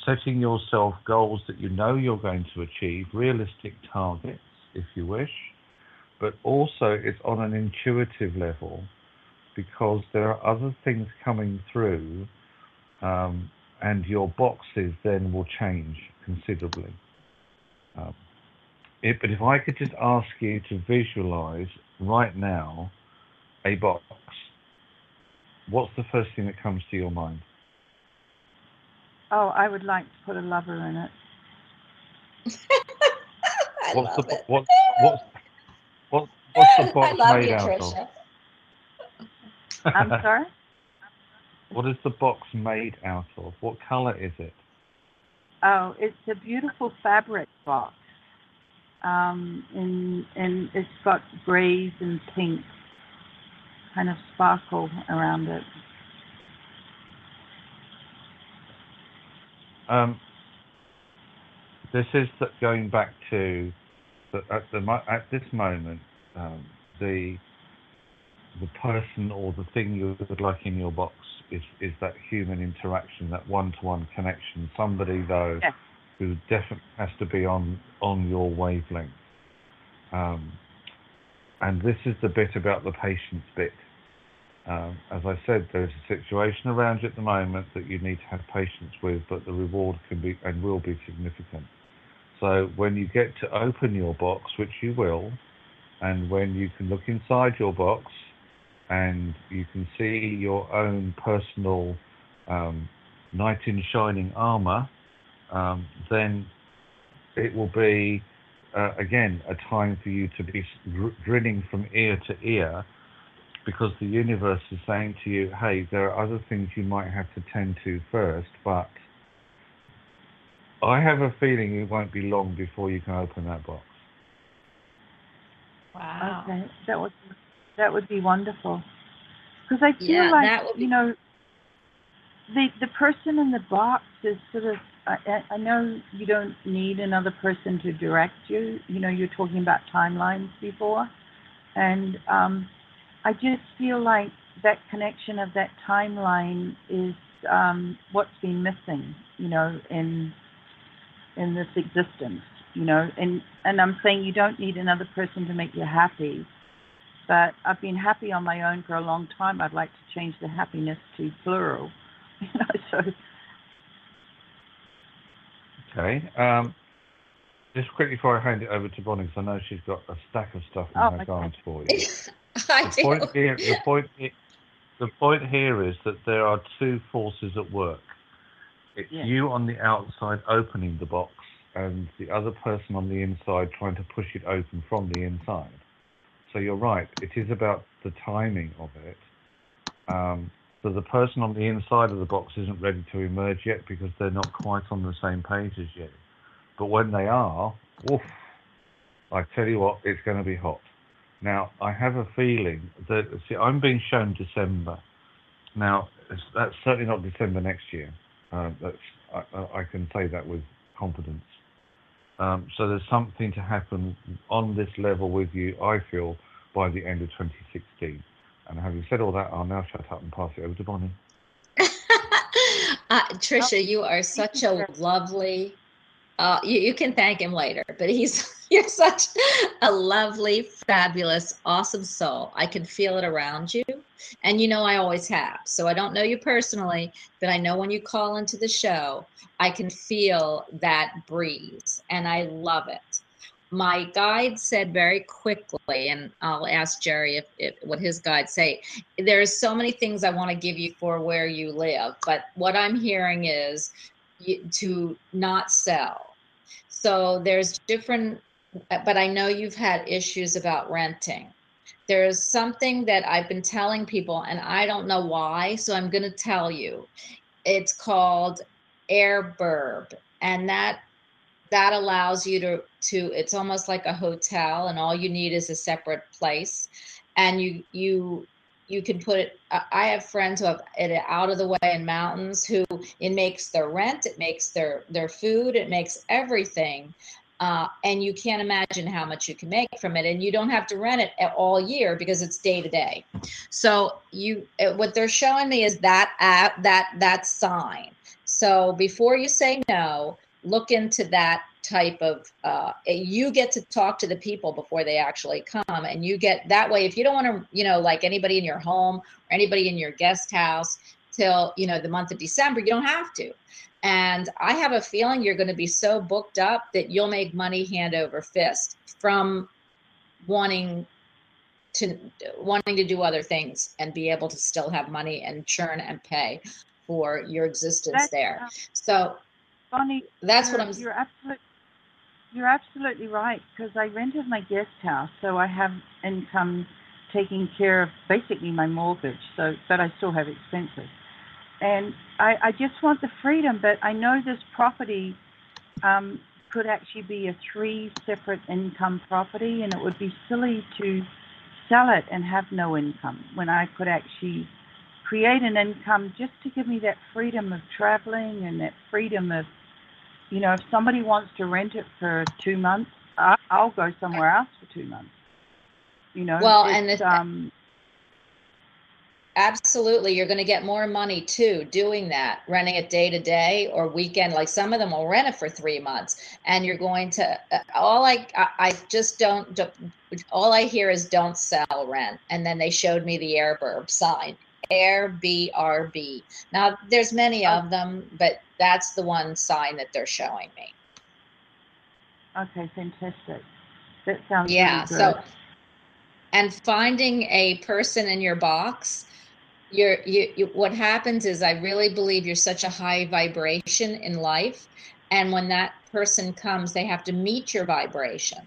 setting yourself goals that you know you're going to achieve, realistic targets, if you wish, but also it's on an intuitive level because there are other things coming through, um, and your boxes then will change considerably. Um, it, but if I could just ask you to visualize right now a box, what's the first thing that comes to your mind? Oh, I would like to put a lover in it. I What's love the it. what what's what what's the I box love made you, out Trisha. I'm sorry? what is the box made out of? What color is it? Oh, it's a beautiful fabric box. Um, and and it's got grays and pinks, kind of sparkle around it. Um, this is the, going back to the, at the at this moment um, the the person or the thing you would like in your box is is that human interaction, that one-to-one connection. Somebody though Yes. who definitely has to be on on your wavelength. Um, and this is the bit about the patience bit. Um, as I said, there's a situation around you at the moment that you need to have patience with, but the reward can be and will be significant. So when you get to open your box, which you will, and when you can look inside your box and you can see your own personal um, knight in shining armor, um, then it will be uh, again a time for you to be gr- grinning from ear to ear because the universe is saying to you, hey, there are other things you might have to tend to first, but I have a feeling it won't be long before you can open that box. Wow. Okay, that would that would be wonderful. Because I feel Yeah, like be- you know, the the person in the box is sort of. I, I I know you don't need another person to direct you. You know, you're talking about timelines before, and um, I just feel like that connection of that timeline is um, what's been missing. You know, in in this existence. You know, and and I'm saying you don't need another person to make you happy but I've been happy on my own for a long time. I'd like to change the happiness to plural. You know, so Okay. Um, just quickly before I hand it over to Bonnie, because I know she's got a stack of stuff in Oh, her okay. garage for you. I The point here, the point, he- the point here is that there are two forces at work. It's Yeah. you on the outside opening the box, and the other person on the inside trying to push it open from the inside. So you're right. It is about the timing of it. Um, the person on the inside of the box isn't ready to emerge yet because they're not quite on the same page as you. But when they are, woof, I tell you what, it's going to be hot. Now, I have a feeling that, see, I'm being shown December. Now, that's certainly not December next year. Uh, that's, I I can say that with confidence. Um, so there's something to happen on this level with you, I feel, by the end of 2016. And having said all that, I'll now shut up and pass it over to Bonnie. uh, Trisha, you are such a lovely. Uh, you, you can thank him later, but he's you're such a lovely, fabulous, awesome soul. I can feel it around you, and you know I always have. So I don't know you personally, but I know when you call into the show, I can feel that breeze, and I love it. My guide said very quickly, and I'll ask Jerry if, if what his guide say. There's so many things I want to give you for where you live, but what I'm hearing is to not sell. So there's different, but I know you've had issues about renting. There's something that I've been telling people, and I don't know why, so I'm going to tell you. It's called Airburb, and that that allows you to to it's almost like a hotel and all you need is a separate place and you you you can put it i have friends who have it out of the way in mountains who it makes their rent it makes their their food it makes everything uh, and you can't imagine how much you can make from it and you don't have to rent it all year because it's day to day. So you uh, what they're showing me is that app that that sign. So before you say no look into that type of uh, you get to talk to the people before they actually come and you get that way if you don't want to you know like anybody in your home or anybody in your guest house till you know the month of december you don't have to and i have a feeling you're going to be so booked up that you'll make money hand over fist from wanting to wanting to do other things and be able to still have money and churn and pay for your existence That's, there uh, so Bonnie, that's what i'm You're absolutely, you're absolutely right because I rented my guest house, so I have income taking care of basically my mortgage. So, but I still have expenses, and I, I just want the freedom. But I know this property um, could actually be a three separate income property, and it would be silly to sell it and have no income when I could actually create an income just to give me that freedom of traveling and that freedom of you know, if somebody wants to rent it for two months, I, I'll go somewhere else for two months. You know, Well, and this, um, Absolutely. You're going to get more money too doing that, renting it day to day or weekend. Like some of them will rent it for three months. And you're going to, uh, all I, I, just don't, all I hear is don't sell rent. And then they showed me the Airburb sign, Airbnb. Now there's many of them, but that's the one sign that they're showing me. okay, fantastic. That sounds Yeah. really. So, and finding a person in your box, you're you, you what happens is I really believe you're such a high vibration in life, and when that person comes, they have to meet your vibration.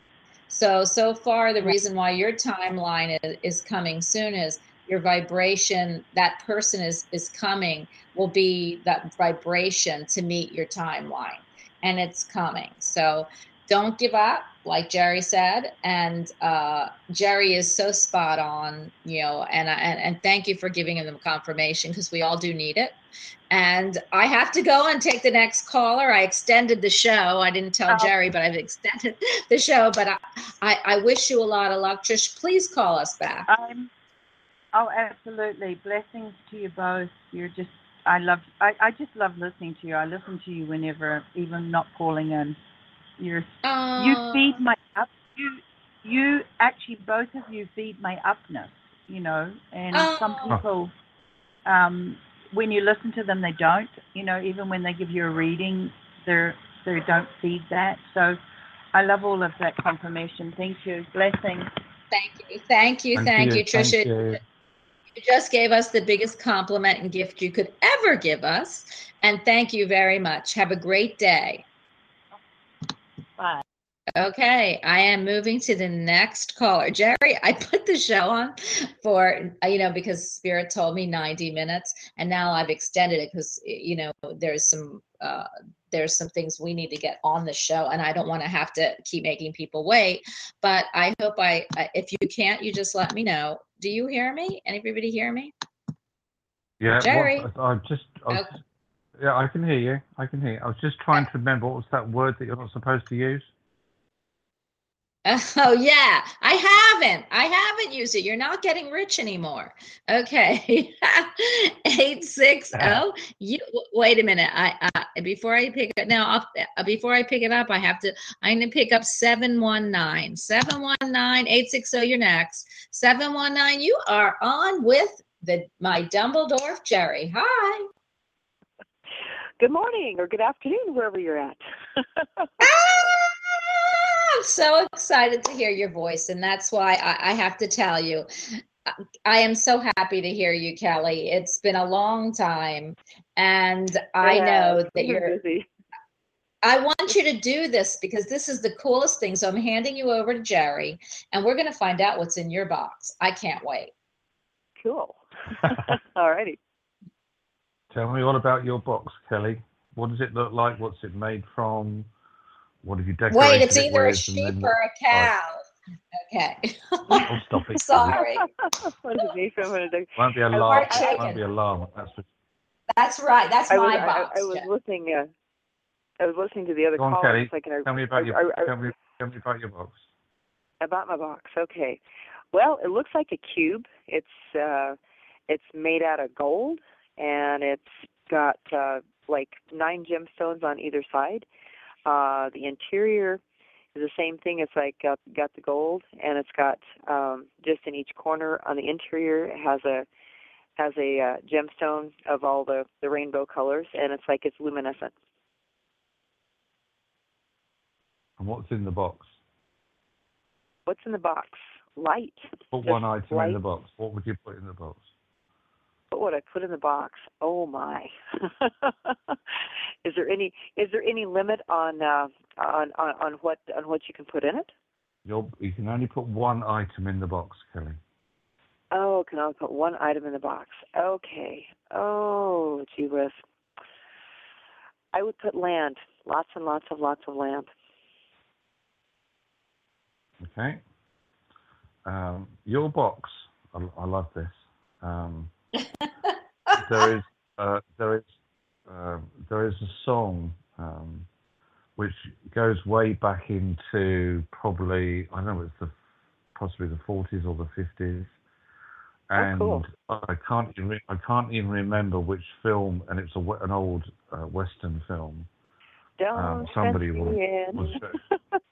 So so far, the reason why your timeline is, is coming soon is your vibration. That person is is coming will be that vibration to meet your timeline, and it's coming. So don't give up like jerry said and uh, jerry is so spot on you know and, and and thank you for giving him the confirmation because we all do need it and i have to go and take the next caller i extended the show i didn't tell Oh. jerry but i've extended the show but I, I i wish you a lot of luck trish please call us back I'm, oh, absolutely. Blessings to you both. You're just, I love, I, I just love listening to you. I listen to you whenever, even not calling in. You're, you feed my cup. You, you actually both of you feed my upness, you know, and some Oh. people, um, when you listen to them, they don't, you know, even when they give you a reading, they're they don't feed that. So I love all of that confirmation. Thank you. Blessings. Thank you. Thank you. Thank, you, Trisha. Thank you. You just gave us the biggest compliment and gift you could ever give us. And thank you very much. Have a great day. Bye. Okay, I am moving to the next caller. Jerry, I put the show on for, you know, because Spirit told me 90 minutes, and now I've extended it because, you know, there's some, uh, there's some things we need to get on the show, and I don't want to have to keep making people wait. But I hope I, I- if you can't, you just let me know. Do you hear me? Anybody hear me? Yeah, what- Jerry. I just, I was, yeah, I can hear you. I can hear you. I was just trying to remember what was that word that you're not supposed to use? Oh yeah, I haven't. I haven't used it. You're not getting rich anymore. Okay, eight six zero. You wait a minute. I uh, before I pick it now. I'll, before I pick it up, I have to. I'm gonna pick up seven one nine seven one nine eight six zero. You're next. Seven one nine. You are on with the my Dumbledore Jerry. Hi. Good morning or good afternoon, wherever you're at. Ah, I'm so excited to hear your voice, and that's why I, I have to tell you, I- I am so happy to hear you, Kelly. It's been a long time, and I Yeah, know that you're. busy. I want you to do this because this is the coolest thing. So I'm handing you over to Jerry, and we're going to find out what's in your box. I can't wait. Cool. All righty. Tell me all about your box, Kelly. What does it look like? What's it made from? What have you decorated Wait, it's it either a sheep then- or a cow. Okay. Oh, stop it. Sorry. what is it, from another- Won't be a I- llama. I- It won't be a llama. That's for That's right. That's I my was, I, box. I was Jeff. listening. Uh, I was listening to the other Go on, call. Kelly. Like, I, Tell me about your. I- I- Tell me. Tell me about your box. about my box. Okay. Well, it looks like a cube. It's uh, it's made out of gold, and it's got uh, like nine gemstones on either side. Uh, the interior is the same thing. It's like got got the gold, and it's got um, just in each corner on the interior it has a has a uh, gemstone of all the the rainbow colors, and it's like it's luminescent. And what's in the box? What's in the box? Light. Put Just one item in the box. What would you put in the box? What would I put in the box? Oh my! is there any is there any limit on uh, on, on on what on what you can put in it? You're, you can only put one item in the box, Kelly. Oh, can I put one item in the box? Okay. Oh, gee whiz. I would put land. Lots and lots of lots of land. Okay. Um, your box. I, I love this. Um, there is uh, there is uh, there is a song um, which goes way back into probably I don't know it's the possibly the 40s or the 50s, and cool. I can't even re- I can't even remember which film, and it's a, an old uh, western film. Don't Um, somebody will- was-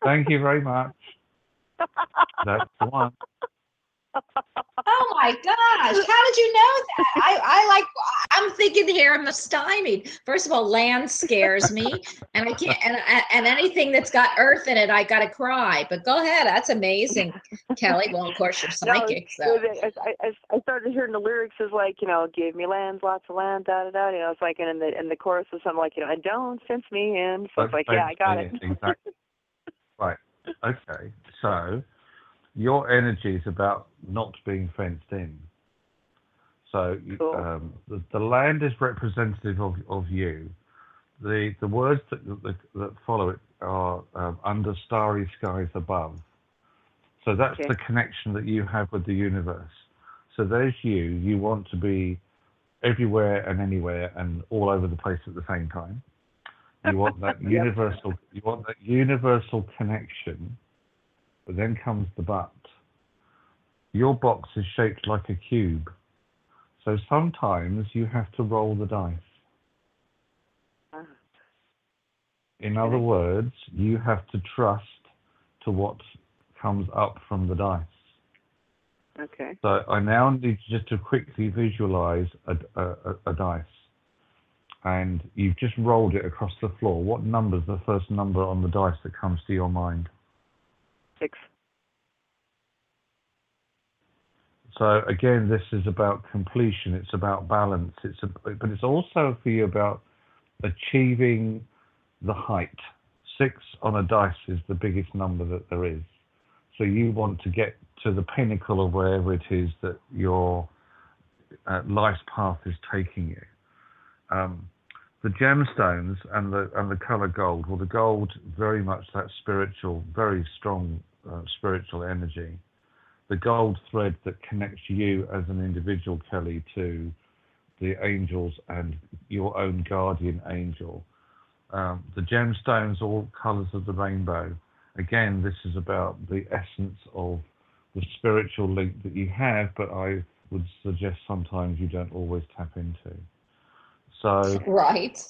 Thank you very much. That's the one. Oh my gosh! How did you know that? I, I like. I'm thinking here. I'm stymied. First of all, land scares me, and I can't. And and anything that's got earth in it, I gotta cry. But go ahead. That's amazing, Kelly. Well, of course you're No, psychic. So I, I, I started hearing the lyrics as like, you know, give me land, lots of land, da da da. You know, it's like, and in the and the chorus was something like, you know, and don't fence me in. So it's like, yeah, I got it. Exactly. right. Okay. So your energy is about not being fenced in. So Cool. um, the, the land is representative of, of you. The the words that, that, that follow it are um, under starry skies above. So that's Okay. the connection that you have with the universe. So there's you. You want to be everywhere and anywhere and all over the place at the same time. You want that Yep. universal. You want that universal connection. But then comes the but. Your box is shaped like a cube. So sometimes you have to roll the dice. Ah. In other words, you have to trust to what comes up from the dice. Okay. So I now need just to quickly visualize a, a, a, a dice. And you've just rolled it across the floor. What number is the first number on the dice that comes to your mind? So again, this is about completion. It's about balance. It's but it's also for you about achieving the height. Six on a dice is the biggest number that there is. So you want to get to the pinnacle of wherever it is that your uh, life's path is taking you. Um, the gemstones and the and the color gold. Well, the gold very much that spiritual, very strong uh, spiritual energy. The gold thread that connects you as an individual, Kelly, to the angels and your own guardian angel. Um, the gemstones, all colors of the rainbow. Again, this is about the essence of the spiritual link that you have, but I would suggest sometimes you don't always tap into. So, Right.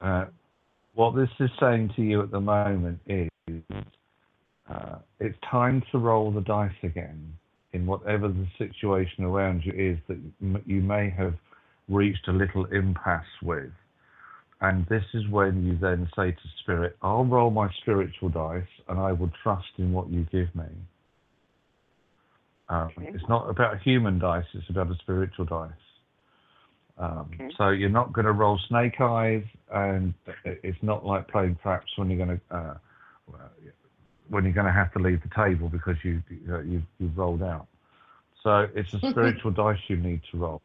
uh, what this is saying to you at the moment is uh, it's time to roll the dice again in whatever the situation around you is that you may have reached a little impasse with. And this is when you then say to Spirit, I'll roll my spiritual dice and I will trust in what you give me. Um, Okay. It's not about a human dice, it's about a spiritual dice. Um, Okay. So you're not going to roll snake eyes, and it's not like playing craps when you're going to uh, when you're going to have to leave the table because you, you know, you've, you've rolled out. So it's a spiritual dice you need to roll.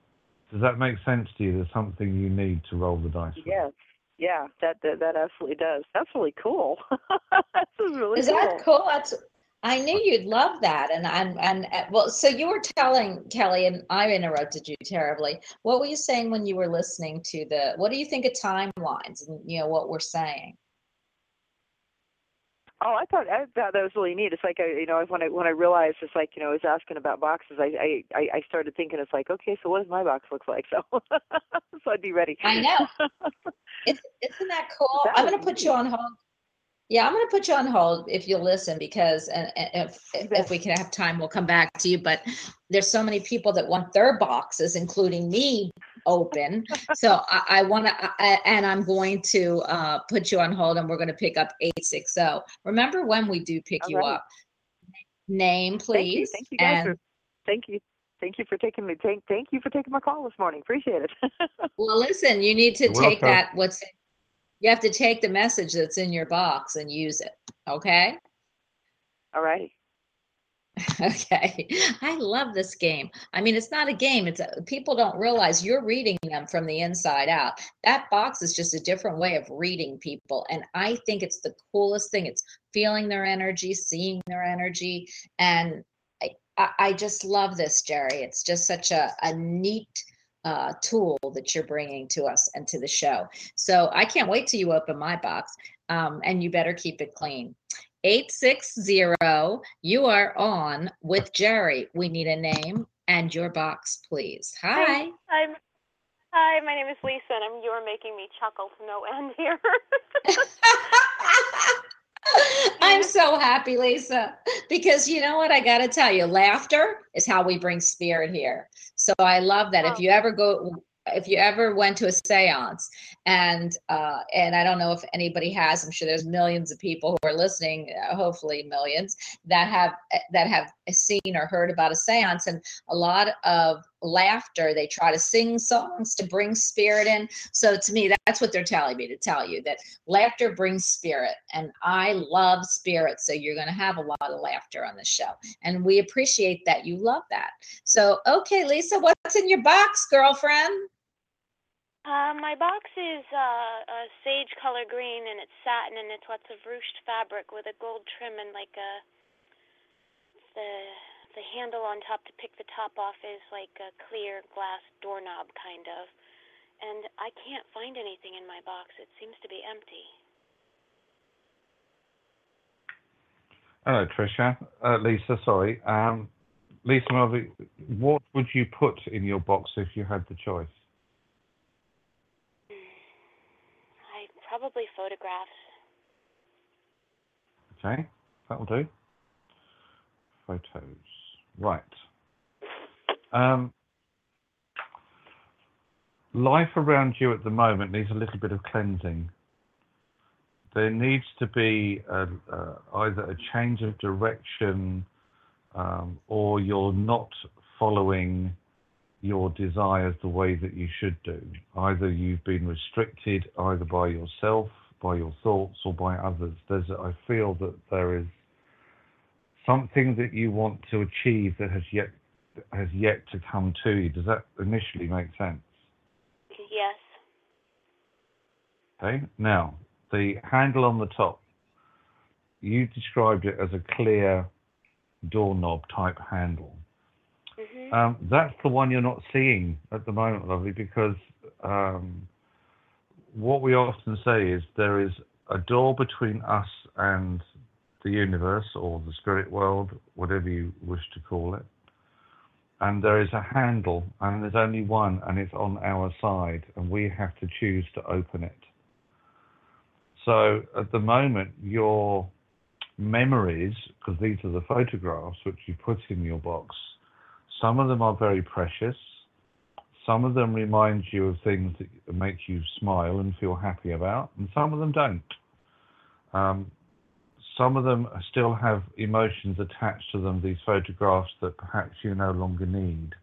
Does that make sense to you? There's something you need to roll the dice. with? Yes. Yeah, that that, that absolutely does. That's really cool. this is really Is cool. that cool? That's I knew you'd love that. And and and uh, well, so you were telling Kelly, and I interrupted you terribly. What were you saying when you were listening to the? What do you think of timelines and you know what we're saying? Oh, I thought I thought that was really neat. It's like I, you know, when I when I realized it's like you know, I was asking about boxes. I I I started thinking it's like, okay, so what does my box look like? So so I'd be ready. I know. It's, isn't that cool? That I'm going to put you on hold. Yeah, I'm going to put you on hold if you'll listen because and, and if if, if we can have time, we'll come back to you. But there's so many people that want their boxes, including me, open. so I, I want to, and I'm going to uh, put you on hold, and we're going to pick up eight six zero. Remember when we do pick All you right. up? Name, please. Thank you. Thank you guys and for thank you. Thank you for taking me. Thank thank you for taking my call this morning. Appreciate it. well, listen, you need to You're take welcome. that. What's you have to take the message that's in your box and use it. Okay. All righty. Okay. I love this game. I mean, it's not a game. It's a, people don't realize you're reading them from the inside out. That box is just a different way of reading people. And I think it's the coolest thing. It's feeling their energy, seeing their energy. And I, I, just love this, Jerry. It's just such a, a neat uh, tool that you're bringing to us and to the show. So I can't wait till you open my box. Um, and you better keep it clean. 860 you are on with jerry. We need a name and your box please. Hi. I'm, hi, my name is Lisa, and I'm, you're making me chuckle to no end here. i'm so happy lisa because you know what? I gotta tell you laughter is how we bring spirit here. So i love that. If Oh. you ever go if you ever went to a seance and uh and i don't know if anybody has i'm sure there's millions of people who are listening uh, hopefully millions that have that have seen or heard about a seance. And a lot of laughter they try to sing songs to bring spirit in. So to me that's what they're telling me to tell you that laughter brings spirit. And i love spirit so you're going to have a lot of laughter on the show. And we appreciate that you love that. So okay lisa what's in your box girlfriend uh, my box is uh, a sage color green, and it's satin, and it's lots of ruched fabric with a gold trim and like a the the handle on top to pick the top off is like a clear glass doorknob kind of. And I can't find anything in my box. It seems to be empty. Hello, Tricia. Uh, Lisa, sorry. Um, Lisa, what would you put in your box if you had the choice? I probably photographs. Okay, that'll do. photos. Right. Um, life around you at the moment needs a little bit of cleansing. There needs to be a, uh, either a change of direction um, or you're not following your desires the way that you should do. Either you've been restricted either by yourself, by your thoughts, or by others. There's, I feel that there is something that you want to achieve that has yet has yet to come to you. Does that initially make sense? Yes. Okay. Now, the handle on the top, you described it as a clear doorknob type handle. Um, that's the one you're not seeing at the moment, lovely, because um, what we often say is there is a door between us and the universe or the spirit world, whatever you wish to call it. And there is a handle, and there's only one, and it's on our side, and we have to choose to open it. So at the moment, your memories, because these are the photographs which you put in your box, some of them are very precious. Some of them remind you of things that make you smile and feel happy about, and some of them don't. Um, some of them still have emotions attached to them, these photographs that perhaps you no longer need.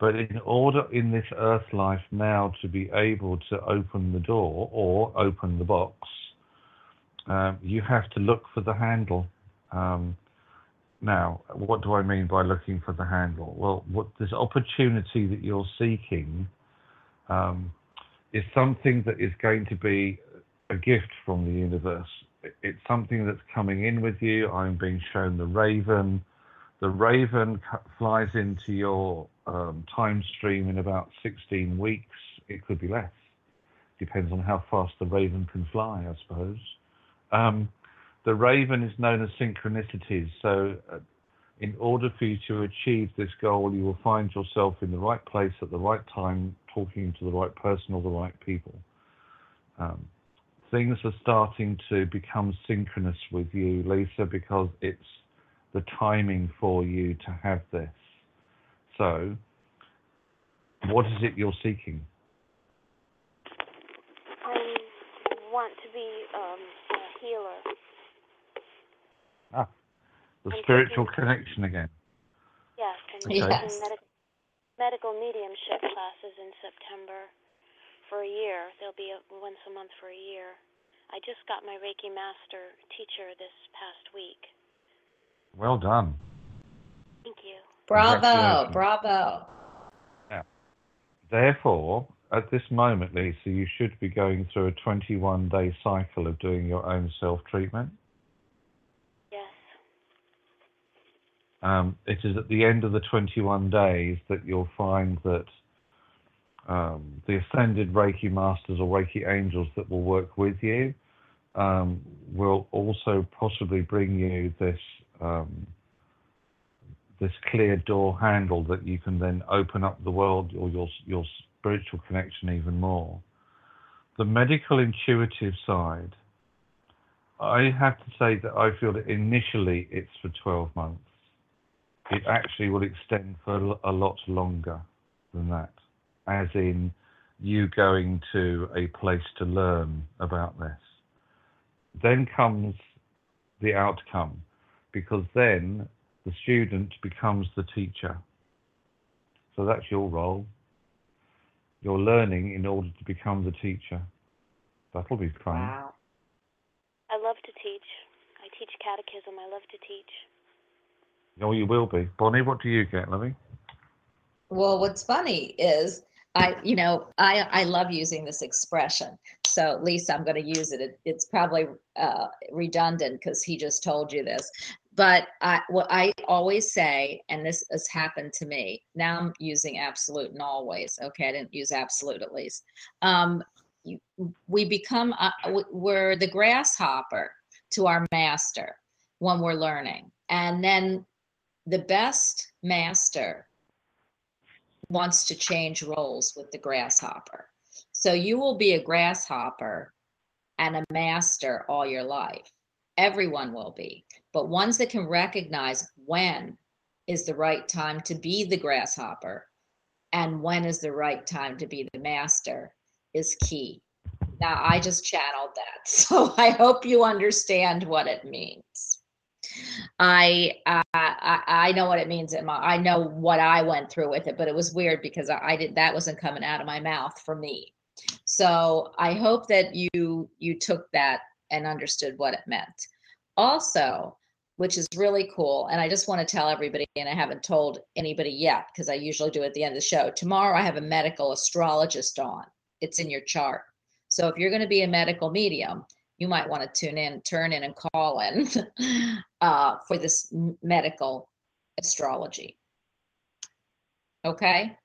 But in order in this earth life now to be able to open the door or open the box, um, you have to look for the handle. Um, now, what do I mean by looking for the handle? Well, what this opportunity that you're seeking um, is something that is going to be a gift from the universe. It's something that's coming in with you. I'm being shown the raven. The raven flies into your um, time stream in about 16 weeks. It could be less. Depends on how fast the raven can fly, I suppose. Um, the raven is known as synchronicities. So, uh, in order for you to achieve this goal, you will find yourself in the right place at the right time, talking to the right person or the right people. Um, things are starting to become synchronous with you, Lisa, because it's the timing for you to have this. So, what is it you're seeking? I want to be um, a healer. Ah, the I'm spiritual thinking- connection again. Yes, and Okay. taking Yes. medical medical mediumship classes in September for a year. They'll be a, once a month for a year. I just got my Reiki master teacher this past week. Well done. Thank you. Bravo, Congratulations. bravo. Therefore, at this moment, Lisa, you should be going through a 21 day cycle of doing your own self treatment. Yes. Um, it is at the end of the 21 days that you'll find that um, the ascended Reiki masters or Reiki angels that will work with you um, will also possibly bring you this um, this clear door handle that you can then open up the world or your your spiritual connection even more. The medical intuitive side, I have to say that I feel that initially it's for 12 months. It actually will extend for a lot longer than that, as in you going to a place to learn about this. Then comes the outcome, because then the student becomes the teacher. So that's your role. You're learning in order to become the teacher. That'll be fun. Wow. I love to teach. I teach catechism. I love to teach. Oh, you will be. Bonnie, what do you get, Lovey? Well, what's funny is I, you know, I I love using this expression. So, Lisa, I'm going to use it. it it's probably uh, redundant because he just told you this. But I, what I always say, and this has happened to me. Now I'm using absolute and always. Okay, I didn't use absolute at least. Um, you, we become uh, we're the grasshopper to our master when we're learning, and then the best master wants to change roles with the grasshopper. So you will be a grasshopper and a master all your life. Everyone will be. But ones that can recognize when is the right time to be the grasshopper and when is the right time to be the master is key. Now, I just channeled that. So I hope you understand what it means. I uh, I, I know what it means. Emma. I know what I went through with it, but it was weird because I, I did that wasn't coming out of my mouth for me. So I hope that you you took that and understood what it meant. Also, which is really cool, and I just want to tell everybody, and I haven't told anybody yet because I usually do at the end of the show. Tomorrow I have a medical astrologist on. It's in your chart. So if you're going to be a medical medium, you might want to tune in, turn in, and call in uh, for this medical astrology. Okay,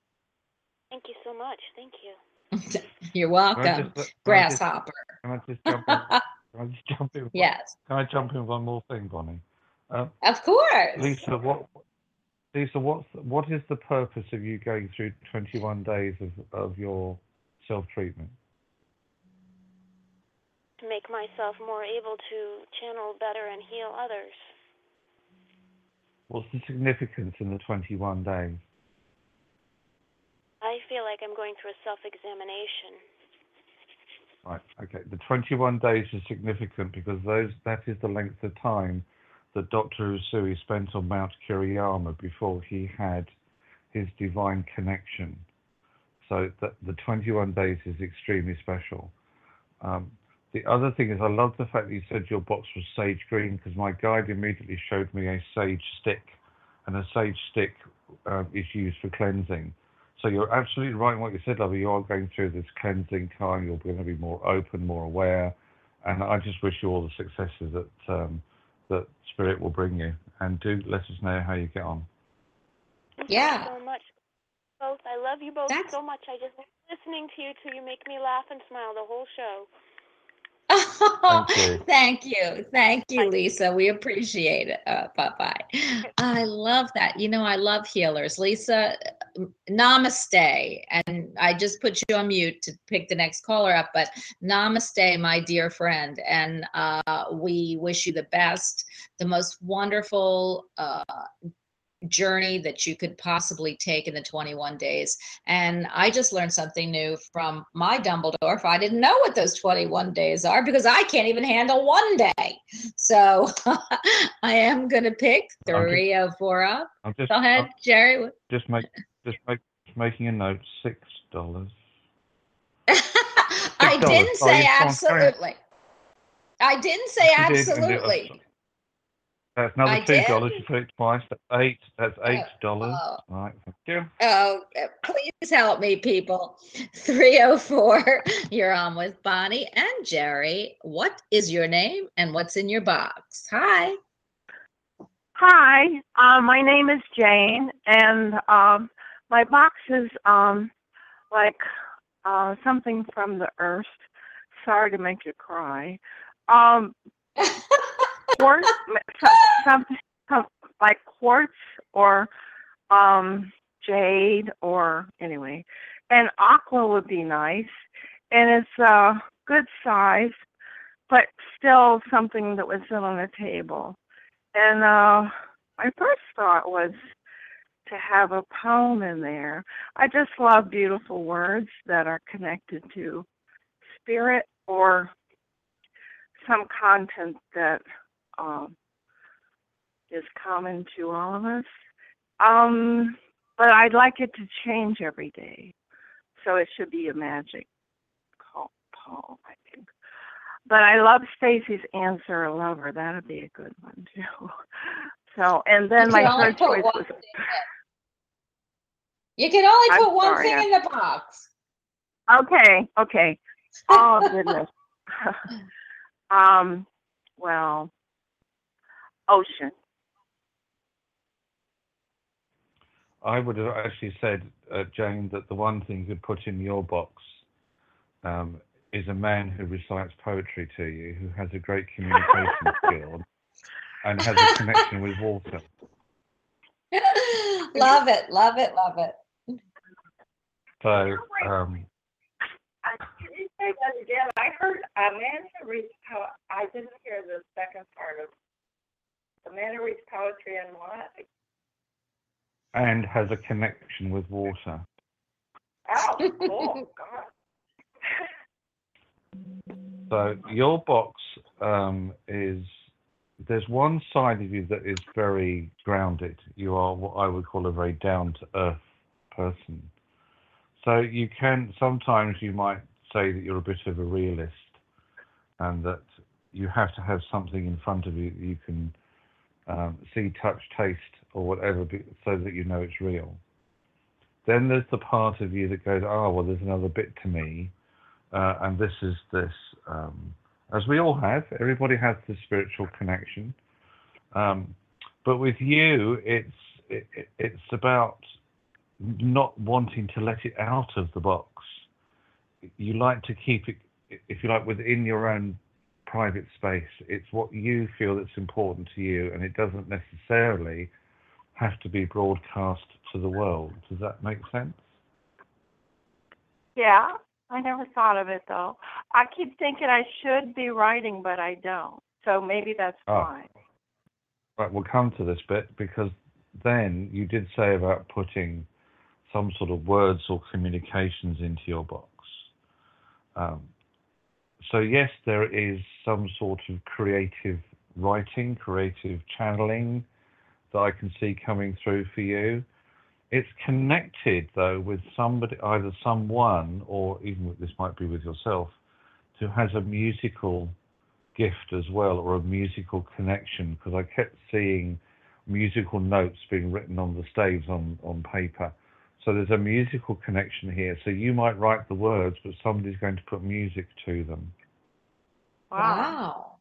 Thank you so much. Thank you. you're welcome, just- can I just- grasshopper. Can I just jump in? Can I jump in? yes, Can I jump in one more thing, Bonnie? Um, of course. Lisa, what? Lisa, what's what is the purpose of you going through 21 days of, of your self treatment? Make myself more able to channel better and heal others. What's the significance in the 21 days? I feel like I'm going through a self examination. Right. Okay. The 21 days is significant because those that is the length of time that Dr. Usui spent on Mount Kurama before he had his divine connection. So that the 21 days is extremely special. Um, the other thing is, I love the fact that you said your box was sage green because my guide immediately showed me a sage stick, and a sage stick uh, is used for cleansing. So you're absolutely right in what you said, Lovey. You are going through this cleansing time. You're going to be more open, more aware, and I just wish you all the successes that um, that Spirit will bring you. And do let us know how you get on. Thank Yeah. you so much. Both. I love you both That's- so much. I just listening to you two. You make me laugh and smile the whole show. Thank you. Thank you. Thank you, Lisa. We appreciate it. Uh, bye bye. I love that. You know, I love healers. Lisa, namaste. And I just put you on mute to pick the next caller up, but namaste, my dear friend. And uh, we wish you the best, the most wonderful uh, journey that you could possibly take in the 21 days. And I just learned something new from my Dumbledore. If I didn't know what those 21 days are because I can't even handle one day. So I am going to pick I'm just- three of four up. I'm just Go ahead, I'm Jerry. just make just make making a note. Six dollars. I $6. didn't Oh, say you can't carry absolutely. I didn't say You did, and it- absolutely. That's another I two dollars. You put it twice. That's eight. That's eight dollars. oh. Right. Thank you. Oh, uh, please help me, people. 304, you're on with Bonnie and Jerry. What is your name and what's in your box? Hi. Hi, uh, my name is Jane, and um, my box is um, like uh, something from the earth. Sorry to make you cry. Um, quartz, some- something some, like quartz or um, jade, or anyway, and aqua would be nice, and it's a good size, but still something that would sit on the table. And uh, my first thought was to have a poem in there. I just love beautiful words that are connected to spirit or some content that um, is common to all of us. Um, but I'd like it to change every day. So it should be a magic call, poem, I think. But I love Stacy's answer, a lover. That'd be a good one too. So, and then my third choice was. You can only I'm put one sorry, thing I- in the box. okay, okay. Oh goodness. um, well, ocean. I would have actually said, uh, Jane, that the one thing you could put in your box um, is a man who recites poetry to you, who has a great communication skill, and has a connection with water. love it, love it, love it. So, um, say that again. I heard a man who reads po I didn't hear the second part of the reads poetry and what? And has a connection with water. Oh, cool. God. So your box um, is there's one side of you that is very grounded. You are what I would call a very down to earth person. So you can sometimes you might say that you're a bit of a realist and that you have to have something in front of you that you can um, see, touch, taste, or whatever, so that you know it's real. Then there's the part of you that goes, oh, well, there's another bit to me, uh, and this is this, um, as we all have, everybody has this spiritual connection. Um, but with you, it's it, it- it's about not wanting to let it out of the box. You like to keep it, if you like, within your own private space. It's what you feel that's important to you, and it doesn't necessarily have to be broadcast to the world. Does that make sense? Yeah, I never thought of it though. I keep thinking I should be writing, but I don't. So maybe that's Oh. why. Right, we'll come to this bit because then you did say about putting some sort of words or communications into your box. Um, so, yes, there is some sort of creative writing, creative channeling that I can see coming through for you. It's connected, though, with somebody, either someone or even this might be with yourself, who has a musical gift as well or a musical connection because I kept seeing musical notes being written on the staves on, on paper. So there's a musical connection here. So you might write the words, but somebody's going to put music to them. Wow. Wow.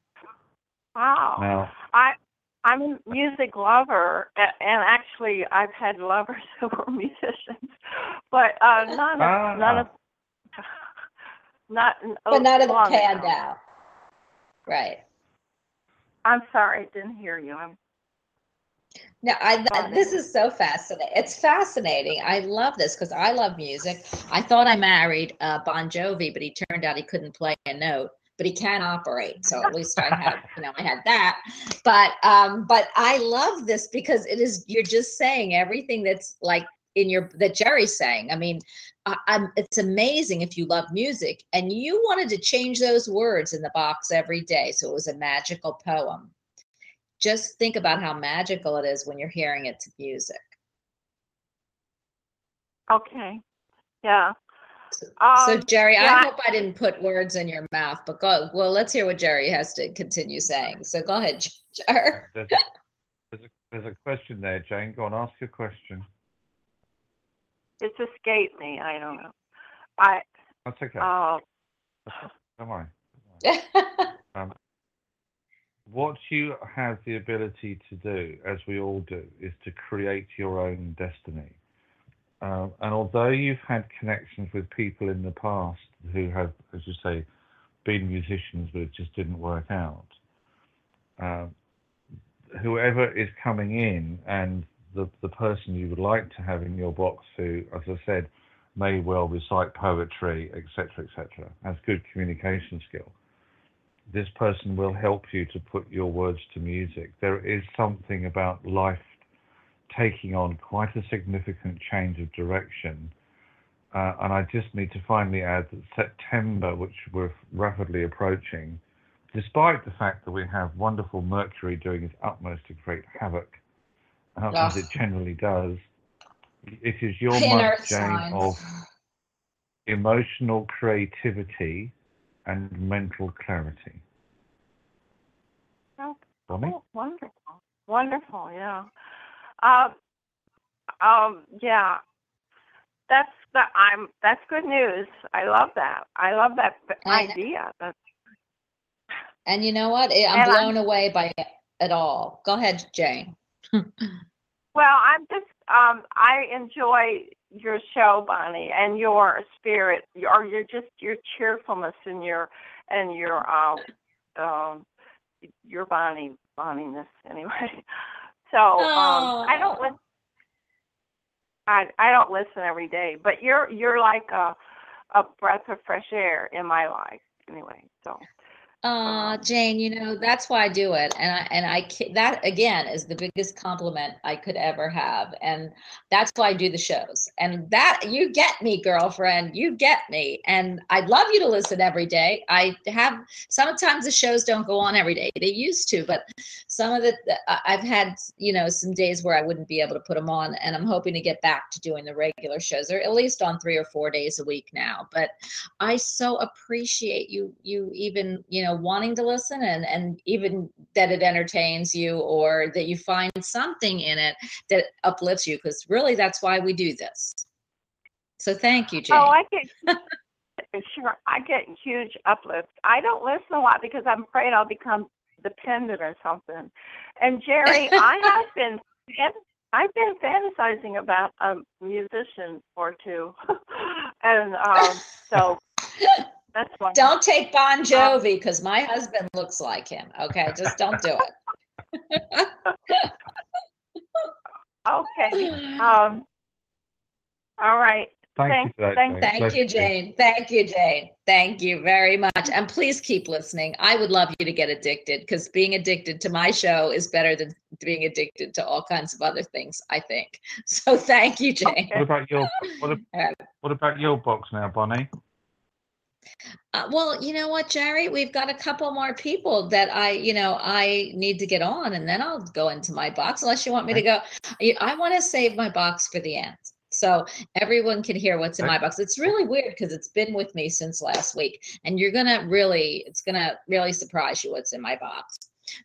Wow. Now, I I'm a music lover, and actually I've had lovers who were musicians, but uh, none of none of not But not of them long panned out. Right. I'm sorry, I didn't hear you. I'm No, I th- this is so fascinating. It's fascinating. I love this because I love music. I thought I married uh, Bon Jovi, but he turned out he couldn't play a note, but he can operate. So at least I had, you know, I had that. But um, but I love this because it is you're just saying everything that's like in your that Jerry's saying. I mean, I, I'm it's amazing if you love music and you wanted to change those words in the box every day, so it was a magical poem just think about how magical it is when you're hearing it to music. okay. Yeah. So, Um, so Jerry, yeah, I hope I didn't put words in your mouth, but go. Well, let's hear what Jerry has to continue saying. So go ahead, Jerry. there's, there's, a, there's a question there, Jane. Go on, ask your question. it's escaped me. I don't know. I That's okay. uh Don't worry. Um, what you have the ability to do, as we all do, is to create your own destiny. Um, and although you've had connections with people in the past who have, as you say, been musicians but it just didn't work out, um, whoever is coming in and the, the person you would like to have in your box who, as I said, may well recite poetry, etc., etc., has good communication skill this person will help you to put your words to music. There is something about life taking on quite a significant change of direction. Uh, and I just need to finally add that September, which we're rapidly approaching, despite the fact that we have wonderful Mercury doing its utmost to create havoc, uh, as it generally does, it is your month, Jane, signs. of emotional creativity and mental clarity. oh, Bonnie? cool. wonderful. Wonderful, yeah. Um um yeah. That's that I'm that's good news. I love that. I love that b- I idea. That's And you know what? I- I'm And I'm- blown away by it at all. Go ahead, Jane. Well, I'm just um I enjoy your show, Bonnie, and your spirit, or your just your cheerfulness and your and your um um your Bonnie Bonniness anyway. So um I don't Aw. listen I I don't listen every day, but you're you're like a a breath of fresh air in my life. Anyway, so Uh, Um, Jane, you know, that's why I do it. And I, and I, that again is the biggest compliment I could ever have. And that's why I do the shows. And that, you get me, girlfriend, you get me. And I'd love you to listen every day. I have, sometimes the shows don't go on every day. They used to, but some of the, I've had, you know, some days where I wouldn't be able to put them on. And I'm hoping to get back to doing the regular shows or at least on three or four days a week now. But I so appreciate you you even you know wanting to listen and and even that it entertains you or that you find something in it that uplifts you because really that's why we do this. So thank you, Jane. Oh, I get sure. I get huge uplift. I don't listen a lot because I'm afraid I'll become dependent or something. And Jerry, I have been I've been fantasizing about a musician or two, and um, so that's why. don't take Bon Jovi because my husband looks like him. Okay, just don't do it. Okay. Um. All right. Thank Thank- you for that. thank- Jane. Thank you, Jane. Thank you, Jane. Thank you very much. And please keep listening. I would love you to get addicted because being addicted to my show is better than being addicted to all kinds of other things, I think. So thank you, Jane. What about your what, ab- what about your box now, Bonnie? Uh, well, you know what, Jerry? We've got a couple more people that I, you know, I need to get on and then I'll go into my box unless you want me to go. I- I want to save my box for the end. So everyone can hear what's in my box. It's really weird because it's been with me since last week. And you're going to really, it's going to really surprise you what's in my box.